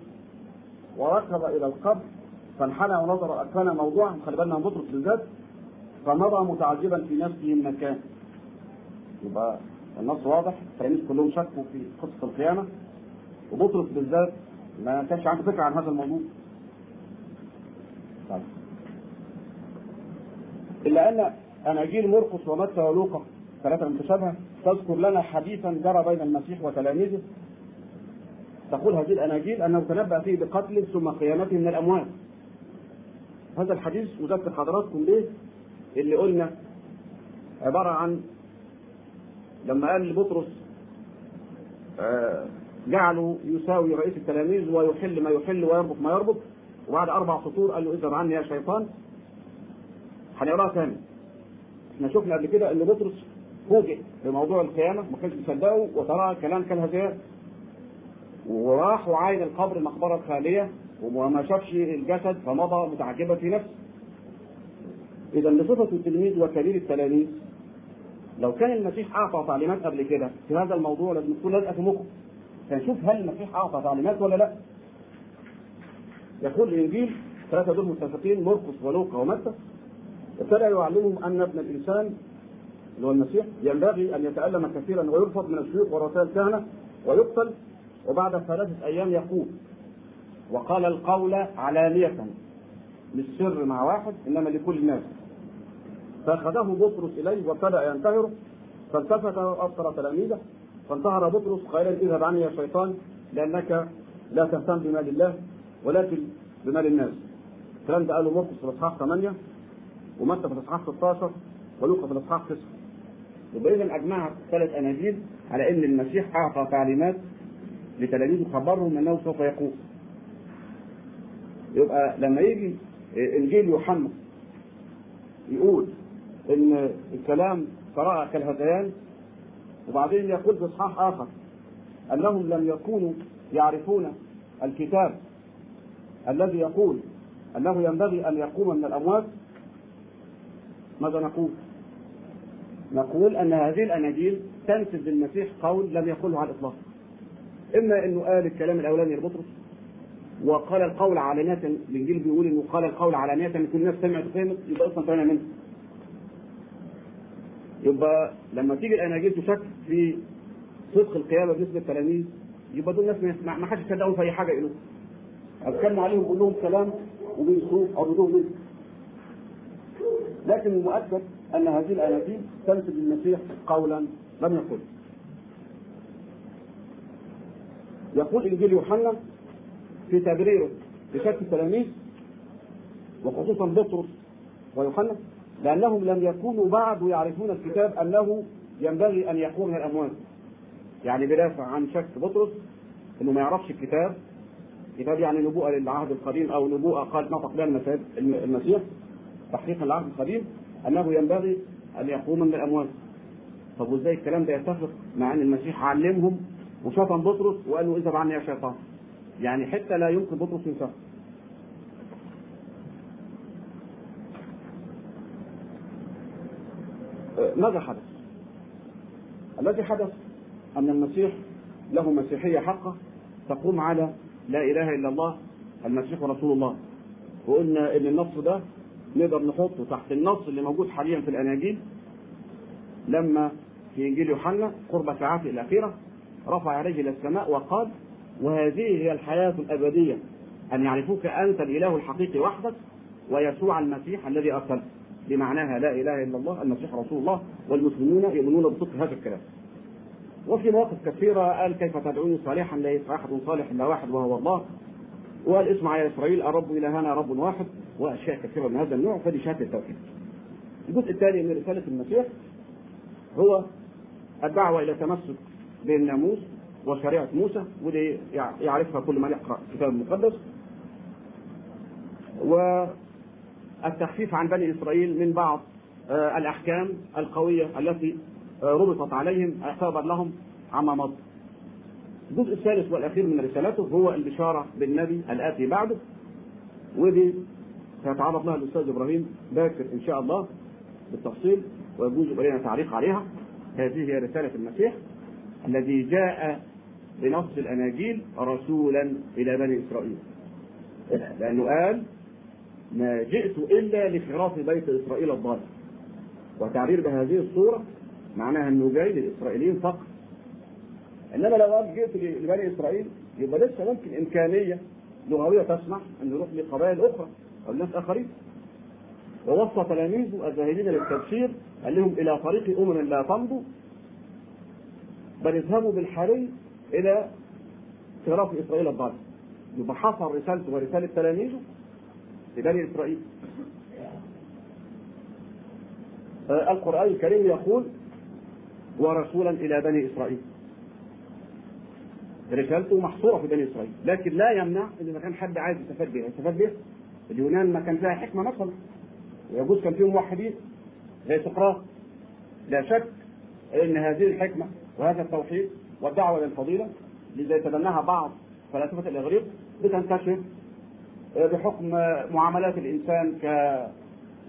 B: وركب إلى القبر فانحنى ونظر أكان موضوعا خلي بالنا بطرس بالذات فمضى متعجبا في نفسه المكان. يبقى النص واضح التلاميذ كلهم شكوا في قصة القيامة. وبطرس بالذات ما كانش عنده فكرة عن هذا الموضوع. طيب. إلا أن أناجيل مرقس ومتى ولوقا. ثلاثة متشابهة تذكر لنا حديثا جرى بين المسيح وتلاميذه. تقول هذه الأناجيل أنه تنبأ فيه بقتله ثم قيامته من الأموات. هذا الحديث أذكر حضراتكم به اللي قلنا عبارة عن لما قال لبطرس آه جعله يساوي رئيس التلاميذ ويحل ما يحل ويربط ما يربط. وبعد أربع سطور قال له اذهب عني يا شيطان. هنقراها تاني. إحنا شفنا قبل كده إن بطرس فوجئ بموضوع القيامه ما كانش مصدقه وترى كلام كالهزيان وراح وعاين القبر المقبره الخاليه وما شافش الجسد فمضى متعجبا في نفسه. إذا لصفة التلميذ وكبير التلاميذ لو كان المسيح أعطى تعليمات قبل كده في هذا الموضوع لازم تكون لازقة في مخه. فنشوف هل المسيح أعطى تعليمات ولا لا. يقول الإنجيل ثلاثة دول متفقين مرقس ولوقا ومتى؟ ابتدى يعلمهم أن ابن الإنسان اللي هو المسيح ينبغي أن يتألم كثيرا ويرفض من الشيوخ ورؤساء الكهنه ويقتل وبعد ثلاثة أيام يقول وقال القول علانية مش سر مع واحد إنما لكل الناس. فأخذه بطرس إليه وابتدأ ينتهره فالتفت وابصر تلاميذه فانتهر بطرس قائلا اذهب عني يا شيطان لأنك لا تهتم بمال الله ولكن بمال الناس. الكلام ده قاله مرقس في الاصحاح 8 ومتى في الإصحاح 16 ولوقا في الإصحاح 9 يبقى اذا اجمعت ثلاث أناجيل على إن المسيح اعطى تعليمات لتلاميذه خبرهم أنه سوف يقوم يبقى لما يجي إنجيل يوحنا يقول إن الكلام قراءة كالهذيان وبعدين يقول في إصحاح آخر أنهم لم يكونوا يعرفون الكتاب الذي يقول أنه ينبغي أن يقوم من الأموات ماذا نقول؟ نقول أن هذه الأناجيل تنسب للمسيح قول لم يقله على الإطلاق. إما انه قال الكلام الأولاني لبطرس وقال القول علانية الإنجيل بيقول إنه قال القول علانية ان كل الناس سمعت وفهمت يبقى أصلا فهمنا منه. يبقى لما تيجي الأناجيل تشك في صدق القيامة بالنسبة للتلاميذ يبقى دول الناس ما حدش يصدقهم في أي حاجة يقولوها. أتكلم عليهم بقول لهم كلام وبينسوه أو بدون منه. لكن المؤكد أن هذه الاناجيل تنسب للمسيح قولا لم يقل. يقول إنجيل يوحنا في تبريره لشك التلاميذ وخصوصا بطرس ويوحنا لأنهم لم يكونوا بعد يعرفون الكتاب أنه ينبغي أن يقوم من الاموات. يعني بدافع عن شك بطرس إنه ما يعرفش الكتاب كتاب يعني نبوءة للعهد القديم أو نبوءة قال نطق بها المسيح تحقيقا للعهد القديم أنه ينبغي أن يقوم من الاموات. طب وإزاي الكلام ده يتفق مع أن المسيح علمهم وشتم بطرس وقال له اذهب عني يا شيطان. يعني حتى لا يمكن بطرس ينساه. ماذا حدث؟ الذي حدث أن المسيح له مسيحية حقة تقوم على لا إله إلا الله المسيح رسول الله. وقلنا إن النص ده نقدر نحطه تحت النص اللي موجود حاليا في الأناجيل. لما في انجيل يوحنا قرب ساعاته الاخيره رفع يديه إلى السماء وقال وهذه هي الحياة الأبدية أن يعرفوك أنت الإله الحقيقي وحدك ويسوع المسيح الذي ارسلته بمعناها لا إله إلا الله المسيح رسول الله والمسلمون يؤمنون بصدق هذا الكلام. وفي مواقف كثيرة قال كيف تدعوني صالحا؟ ليس أحد صالح إلا واحد وهو الله. وقال اسمع يا إسرائيل الرب إلهنا رب واحد. وأشياء كثيرة من هذا النوع فدي شهادة التوحيد. الجزء الثاني من رسالة المسيح هو الدعوة إلى تمسك بالناموس وشريعة موسى ودي يعرفها كل من يقرأ الكتاب المقدس. والتخفيف عن بني إسرائيل من بعض آه، الأحكام القوية التي آه، ربطت عليهم اعتبر لهم عما مضى. الجزء الثالث والأخير من رسالته هو البشارة بالنبي الآتي بعده ودي سيتعرض لها الأستاذ إبراهيم باكر إن شاء الله بالتفصيل ويجوز إلينا تعليق عليها. هذه هي رسالة المسيح الذي جاء بنص الأناجيل رسولا إلى بني إسرائيل. لأنه قال ما جئت إلا لخراف بيت إسرائيل الضال وتعبير بهذه الصورة معناها إنه جاي للإسرائيليين فقط. إنما لو قال جئت لبني إسرائيل يبقى لسه ممكن إمكانية لغوية تسمح إن يروح لقبائل أخرى. أو ناس آخرين. ووصى تلاميذه الذاهبين للتبشير قال لهم إلى طريق امم لا تمضوا بل اذهبوا بالحري إلى صراف إسرائيل الضال. يبقى حصر رسالته ورسالة تلاميذه لبني إسرائيل. آه القرآن الكريم يقول ورسولا إلى بني إسرائيل. رسالته محصورة في بني إسرائيل لكن لا يمنع إن اذا كان حد عايز يستفاد بها يستفاد بها اليونان ما كان فيها حكمة مثلا. ويجوز كان فيهم موحدين زي سقراط لا شك إن هذه الحكمة وهذا التوحيد والدعوة للفضيله اللي يتبناها بعض فلاسفة الإغريق بتنتشر بحكم معاملات الإنسان ك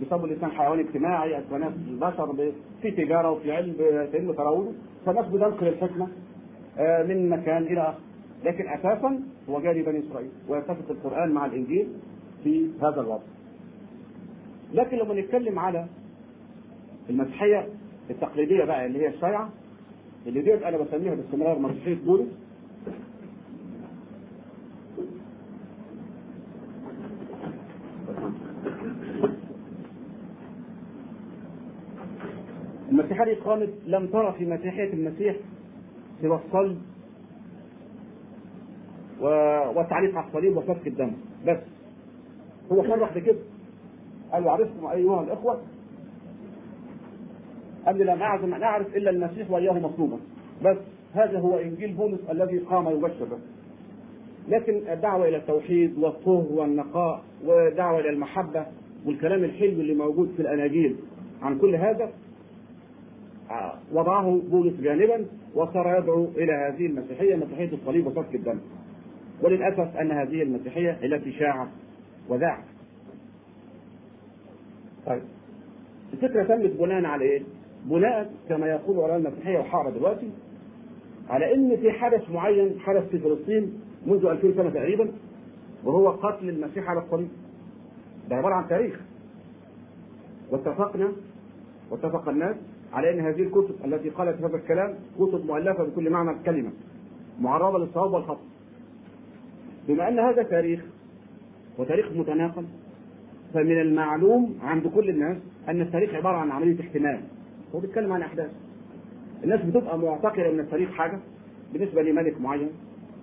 B: بسبب الإنسان حيوان اجتماعي ناس البشر في تجارة وفي علم في تراوده فالناس بتنقل الحكمة من مكان إلى آخر. لكن أساسا هو جاري بني إسرائيل ويتفق القرآن مع الإنجيل. في هذا الوضع. لكن لما نتكلم على المسيحية التقليدية بقى اللي هي الشيعه اللي ديت أنا بسميها باستمرار مسيحيه بولس المسيحية دي قامت لم ترى في مسيحية المسيح سوى الصلب و... والتعليق على الصليب وسفك الدم. بس. هو صرح بكده قال وعرفتم أيها الإخوة قال لم اعزم ان اعرف إلا المسيح واياه مطلوبا بس هذا هو إنجيل بولس الذي قام يبشر به لكن الدعوة إلى التوحيد والطهر والنقاء والدعوه إلى المحبة والكلام الحلو اللي موجود في الأناجيل عن كل هذا وضعه بولس جانبا وصار يدعو إلى هذه المسيحية مسيحية الصليب وسفك الدم. وللأسف أن هذه المسيحية التي شاعت وذاعت. طيب الفكرة تمت بناء على إيه؟ بناء كما يقول علماء المسيحية وحارة دلوقتي على إن في حدث معين حدث في فلسطين منذ 2000 سنة تقريبا وهو قتل المسيح على الصليب. ده عبارة عن تاريخ. واتفقنا واتفق الناس على إن هذه الكتب التي قالت هذا الكلام كتب مؤلفة بكل معنى الكلمة معرضة للصواب والخطأ بما أن هذا تاريخ وتاريخ متناقل فمن المعلوم عند كل الناس أن التاريخ عبارة عن عملية احتمال. هو بيتكلم عن أحداث. الناس بتبقى معتقدة إن التاريخ حاجة بالنسبة لملك معين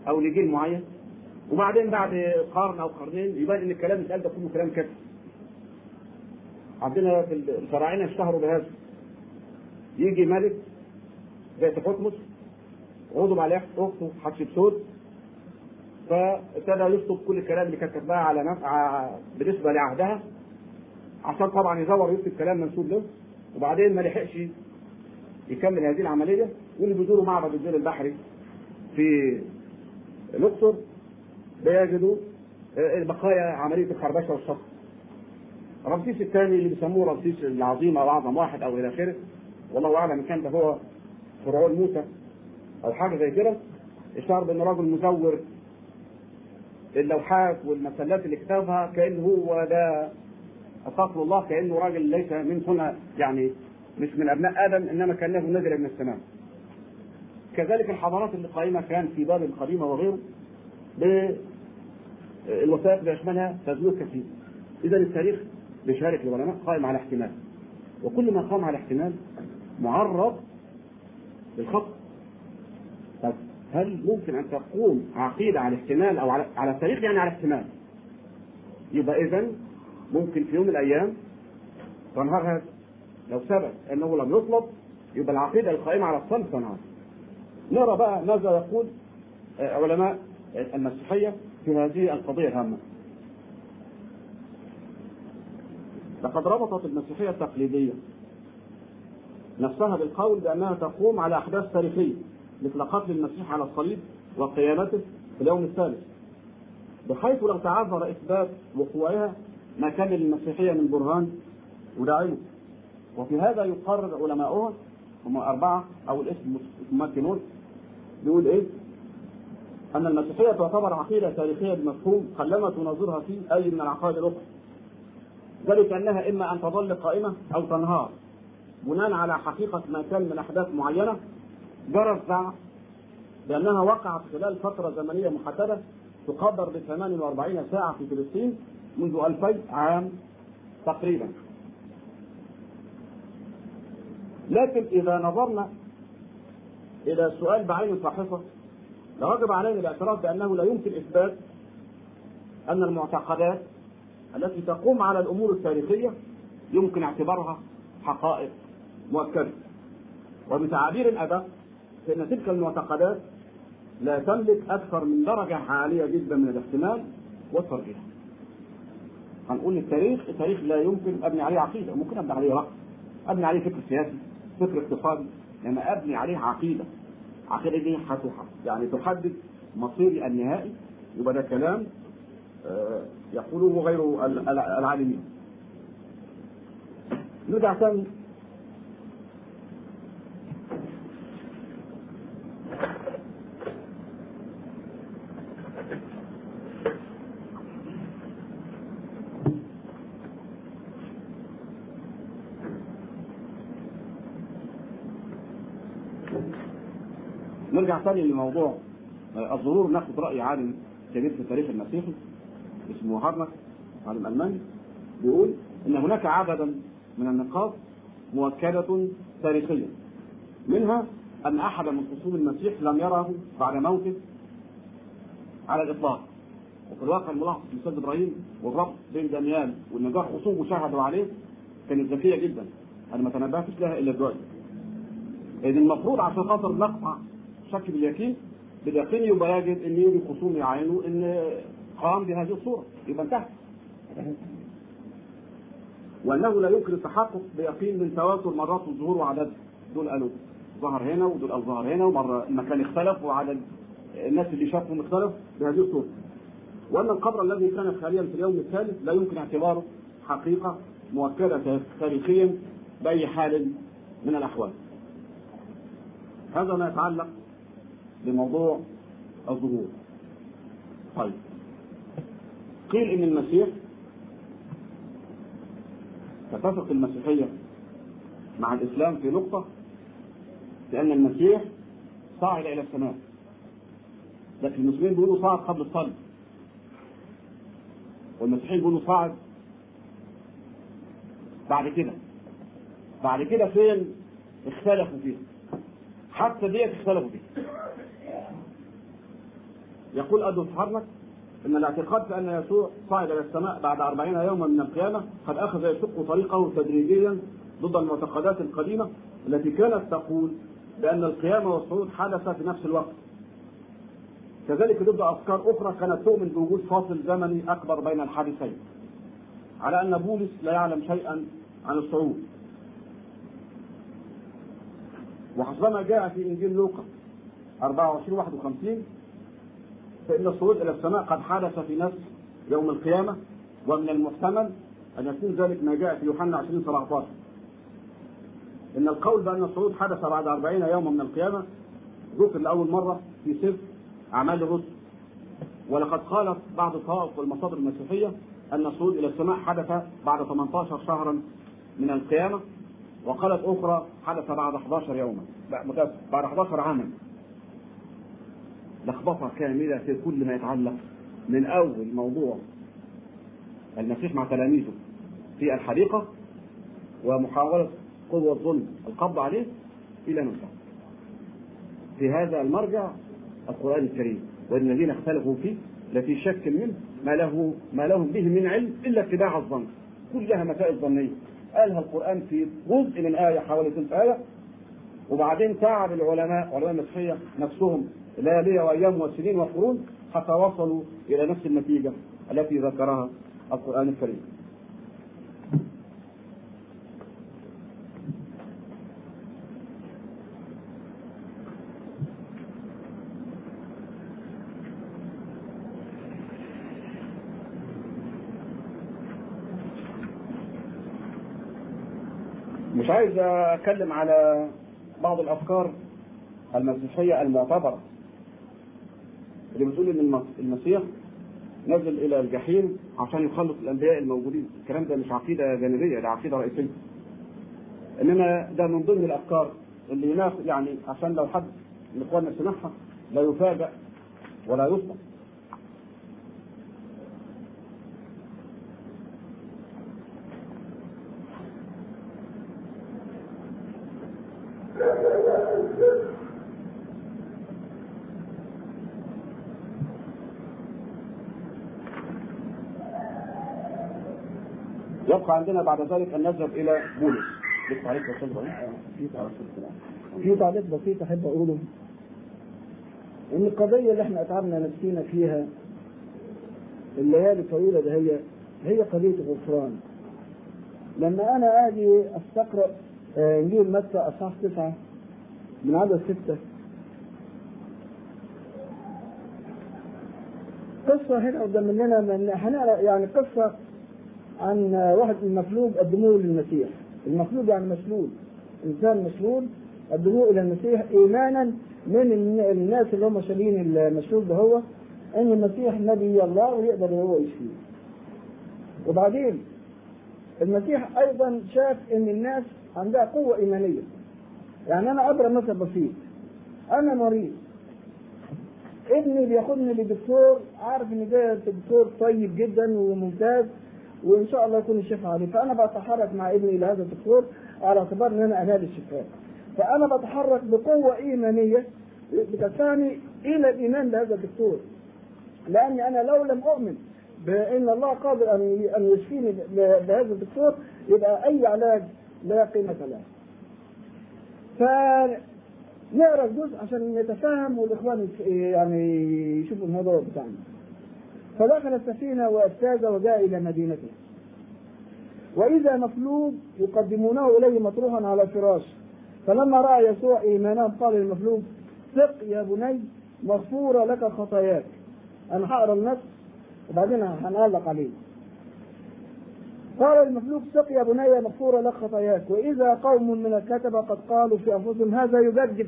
B: أو لجيل معين. وبعدين بعد قرن أو قرنين يبان إن الكلام اللي ده كله كلام كذب. عندنا في الفراعنه اشتهروا بهذا. يجي ملك زي تحتمس غضب عليه أخته حتشبسوت فابتدى يشطب كل الكلام اللي كانت كاتباه على نفع بالنسبة لعهدها عشان طبعا يزور ويكتب كلام منسوب له وبعدين ما لحقش يكمل هذه العملية واللي بيزوروا معبد الدين البحري في الأقصر بيجدوا بقايا عملية الخربشة والشط رمسيس الثاني اللي بيسموه رمسيس العظيم أو أعظم واحد أو إلى آخره والله أعلم إن كان ده هو فرعون موسى أو حاجة زي كده اشار بان راجل مزور اللوحات والمسلات اللي كتبها كأنه هو ده استغفر الله كأنه راجل ليس من هنا يعني مش من أبناء آدم إنما كأنه نزل من السماء. كذلك الحضارات اللي قائمة كان في بابل القديمة وغيره بالوثائق بيشملها تزوير كثير. اذا التاريخ بشارك العلماء قائم على احتمال. وكل ما قام على احتمال معرض للخطأ. هل ممكن أن تقوم عقيدة على احتمال أو على, على التاريخ يعني على احتمال؟ يبقى اذا ممكن في يوم من الأيام تنهار هذا. لو ثبت أنه لم يطلب يبقى العقيدة القائمة على الصلب تنهار. نرى بقى ماذا يقول علماء المسيحية في هذه القضية الهامة. لقد ربطت المسيحية التقليدية نفسها بالقول بأنها تقوم على أحداث تاريخية. مثل قتل المسيح على الصليب وقيامته في اليوم الثالث. بحيث لو تعذر إثبات وقوعها ما كان للمسيحية من برهان وداعية. وفي هذا يقرر علماؤها هم اربعه أو الاسم ممكنون بيقول إيه؟ أن المسيحية تعتبر عقيدة تاريخية بمفهوم قلما تناظرها فيه أي من العقائد الأخرى. ذلك أنها إما أن تظل قائمة أو تنهار. بناء على حقيقة ما كان من أحداث معينة جرى الزعم بانها وقعت خلال فترة زمنية محددة تقدر ب 48 ساعة في فلسطين منذ 2000 عام تقريبا. لكن إذا نظرنا إلى السؤال بعين فاحصه لوجب علينا الاعتراف بأنه لا يمكن إثبات أن المعتقدات التي تقوم على الأمور التاريخية يمكن اعتبارها حقائق مؤكدة. وبتعابير ادق فان تلك المعتقدات لا تملك أكثر من درجة عالية جدا من الاحتمال والترجيح. هنقول التاريخ التاريخ لا يمكن أبني عليه عقيدة ممكن أبني عليه رأي أبني عليه فكر سياسي فكر اقتصادي لما أبني عليه عقيدة. عقيدة دي هتحدد يعني تحدد مصيري النهائي. يبقى ده كلام آه، يقوله غير العالمين. نرجع ثاني نرجع ثاني لموضوع الظهور ناخذ رأي عالم كبير في التاريخ المسيحي اسمه هارنك عالم ألماني بيقول إن هناك عددا من النقاط مؤكدة تاريخيا منها أن أحد من خصوم المسيح لم يره بعد موته على الإطلاق. وفي الواقع الملاحظ الأستاذ إبراهيم والربط بين دانيال والنجاح خصومه شهدوا عليه كانت ذكيه جدا. أنا ما تنبهتش لها إلا دلوقتي إذن المفروض عشان خاطر نقطع شك باليقين باليقين يبقى يجب إن يجي خصوم يعينوا إن قام بهذه الصورة. يبقى انتهى. وأنه لا يمكن التحقق بيقين من تواتر مرات الظهور وعددها دول قالوا ظهر هنا ودول قالوا ظهر هنا ومرة المكان اختلف وعدد الناس اللي شافهم اختلف بهذه الصورة وأن القبر الذي كان خاليا في اليوم الثالث لا يمكن اعتباره حقيقة مؤكدة تاريخيا بأي حال من الأحوال. هذا ما يتعلق بموضوع الظهور. طيب. قيل إن المسيح تتفق المسيحية مع الإسلام في نقطة لأن المسيح صعد إلى السماء. لكن المسلمين بيقولوا صعد قبل الصلب. والمسيحيين بيقولوا صعد بعد كده. بعد كده فين اختلفوا فيه حتى ديت اختلفوا فيه يقول أدولف هارنك إن الاعتقاد بان يسوع صعد إلى السماء بعد أربعين يوما من القيامة قد أخذ يشق طريقه تدريجيا ضد المعتقدات القديمة التي كانت تقول بأن القيامة والصعود حدث في نفس الوقت. كذلك ضد أفكار أخرى كانت تؤمن بوجود فاصل زمني أكبر بين الحادثين. على أن بولس لا يعلم شيئا عن الصعود. وحسبما جاء في إنجيل لوقا 24 51 فإن الصعود إلى السماء قد حدث في نفس يوم القيامة ومن المحتمل أن يكون ذلك ما جاء في يوحنا 20 17 إن القول بأن الصعود حدث بعد 40 يوما من القيامة ذكر لأول مرة في سفر أعمال الرسل. ولقد قالت بعض الطوائف والمصادر المسيحية أن الصعود إلى السماء حدث بعد 18 شهرا من القيامة وقالت أخرى حدث بعد 11 يوما. بعد 11 عاما. لخبطة كاملة في كل ما يتعلق من أول موضوع المسيح مع تلاميذه في الحديقة ومحاولة قوة الظلم القبض عليه إلى نصره. في هذا المرجع القرآن الكريم والذين اختلفوا فيه لفي شك منه ما له ما لهم به من علم إلا اتباع الظن. كلها مسائل ظنيه قالها القرآن في جزء من آية حوالي ثلث آية. وبعدين تعب العلماء علماء المسيحية نفسهم ليالي وأيام وسنين وقرون حتى وصلوا إلى نفس النتيجة التي ذكرها القرآن الكريم. مش عايز أتكلم على بعض الأفكار المسيحية المعتبره اللي بتقول المس- المسيح نزل إلى الجحيم عشان يخلص الأنبياء الموجودين. الكلام ده مش عقيدة جانبية ده عقيدة رئيسية. إنما ده من ضمن الأفكار اللي يعني عشان لو حد من إخواننا سمعها لا يفاجأ ولا يصدق يبقى عندنا بعد ذلك أن نذهب إلى بولس
C: في تعليق بسيط أحب أقوله. إن القضية اللي إحنا أتعبنا نفسينا فيها الليالي الطويلة ده هي هي قضية الغفران لما أنا آجي أستقرأ آه، إنجيل متى أصحاح تسعة من عدد ستة. قصة هنا قدام مننا من هنقرأ يعني قصة عن واحد المفلوج قدموه للمسيح. المفلوج يعني مسلول. إنسان مسلول قدموه إلى المسيح ايمانا من الن- الناس اللي هم شايلين المسلول ده هو إن المسيح نبي الله ويقدر هو يشفيه وبعدين المسيح أيضا شاف إن الناس عندها قوة إيمانية. يعني أنا اضرب مثل بسيط. أنا مريض. ابني بياخدني لدكتور عارف إن ده دكتور طيب جدا وممتاز. وإن شاء الله يكون الشفاء عليه فأنا بتحرك مع ابني إلى هذا الدكتور على اعتبار إن أنا انال الشفاء فأنا بتحرك بقوة إيمانية بتدفعني إلى الإيمان بهذا الدكتور لأني أنا لو لم أؤمن بإن الله قادر أن أن يشفيني بهذا الدكتور يبقى أي علاج لا قيمة له. فنقرأ الجزء عشان نتفاهم والإخوان يعني يشوفوا الموضوع بتاعنا. فدخل السفينه واجتاز وجاء إلى مدينته. وإذا مفلوج يقدمونه إليه مطروحا على فراش فلما رأى يسوع ايمانهم قال للمفلوج ثق يا بني مغفورة لك خطاياك. أنا هقرا النص وبعدين هنعلق عليه. قال المفلوج ثق يا بني مغفورة لك خطاياك وإذا قوم من الكتبة قد قالوا في أنفسهم هذا يجدد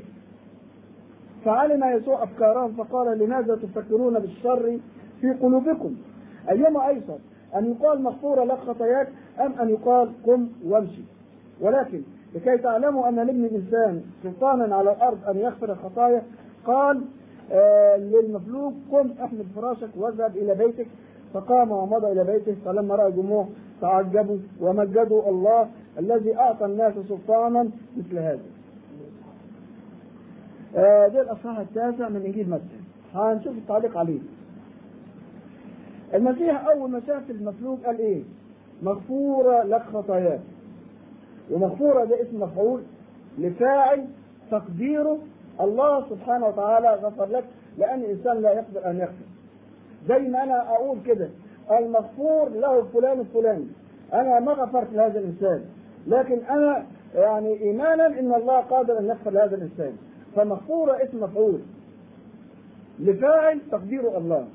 C: فعلم يسوع أفكارهم فقال لماذا تفكرون بالشر في قلوبكم. أيما أيسر أن يقال مغفورة لك خطاياك أم أن يقال قم وامشي. ولكن لكي تعلموا أن لابن الإنسان سلطانا على الأرض أن يغفر الخطايا قال آه للمفلوج قم احمل فراشك واذهب إلى بيتك. فقام ومضى إلى بيته. فلما رأى الجموع تعجبوا ومجدوا الله الذي أعطى الناس سلطانا مثل هذا. آه ده الأصحاح التاسع من إنجيل متى هنشوف التعليق عليه. المسيح أول ما شاف المفلوج قال إيه؟ مغفورة لك خطاياك. ومغفورة ده اسم مفعول لفاعل تقديره الله سبحانه وتعالى غفر لك لأن الإنسان لا يقدر أن يغفر. زي ما أنا أقول كده المغفور له فلان الفلاني أنا ما غفرت لهذا الإنسان. لكن أنا يعني إيمانا إن الله قادر أن يغفر لهذا الإنسان. فمغفورة اسم مفعول لفاعل تقديره الله.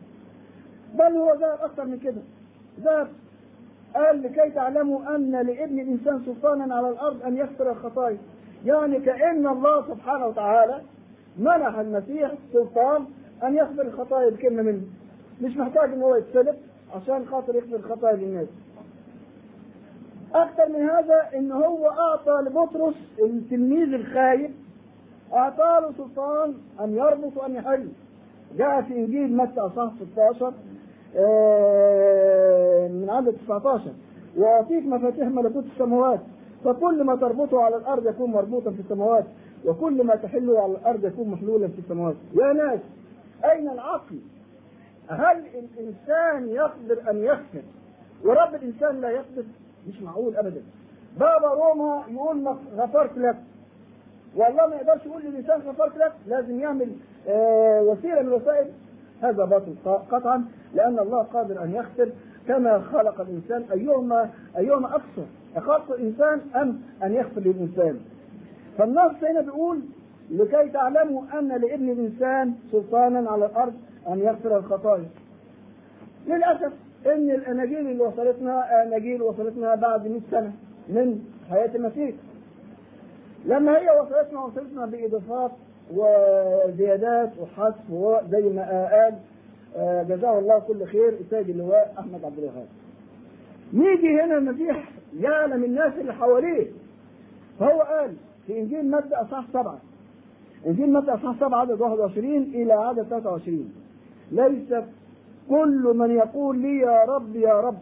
C: بل هو ذهب أكثر من كده. ذهب قال لكي تعلموا أن لابن الإنسان سلطانا على الأرض أن يغفر الخطايا يعني كأن الله سبحانه وتعالى منح المسيح سلطان أن يغفر الخطايا بكلمة منه. مش محتاج إن هو يتسلب عشان خاطر يغفر الخطايا للناس. أكثر من هذا إن هو أعطى لبطرس التلميذ الخايب أعطى له سلطان أن يربط وأن يحل. جاء في إنجيل متى اصحاح 16 آه، من عدد 19 واعطيك مفاتيح ملكوت السماوات. فكل ما تربطه على الأرض يكون مربوطا في السماوات. وكل ما تحله على الأرض يكون محلولا في السماوات. يا ناس أين العقل؟ هل الإنسان يقدر أن يغفر ورب الإنسان لا يقدر مش معقول ابدا. بابا روما يقول غفرت لك. والله ما يقدرش يقول للإنسان غفرت لك لازم يعمل آه وسيلة من الوسائل. هذا باطل قطعا لأن الله قادر أن يغفر كما خلق الإنسان. ايهما أيهما اقصى خلق الإنسان أم أن يغفر للإنسان؟ فالنص هنا بيقول لكي تعلموا أن لابن الإنسان سلطانا على الأرض أن يغفر الخطايا. للأسف إن الأناجيل اللي وصلتنا أناجيل وصلتنا بعد 100 سنة من حياة المسيح. لما هي وصلتنا وصلتنا بإضافات وزيادات وحذف زي ما قال جزاه الله كل خير السيد اللواء أحمد عبد الوهاب. يجي هنا المسيح يعلم الناس اللي حواليه. فهو قال في إنجيل متى أصحاح سبعة. إنجيل متى أصحاح سبعة عدد 21 إلى عدد 23 ليس كل من يقول لي يا رب يا رب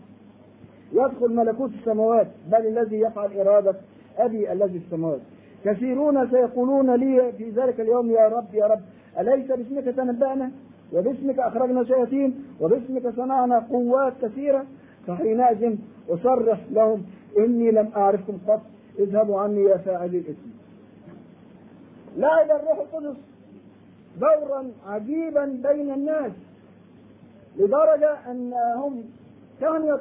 C: يدخل ملكوت السماوات بل الذي يفعل إرادة أبي الذي في السماوات. كثيرون سيقولون لي في ذلك اليوم يا رب يا رب أليس باسمك تنبأنا وباسمك أخرجنا شياطين وباسمك صنعنا قوات كثيرة؟ فحينئذ أصرح لهم إني لم أعرفكم قط اذهبوا عني يا فاعلي الإثم لعب الروح القدس دورا عجيبا بين الناس لدرجة أنهم كانوا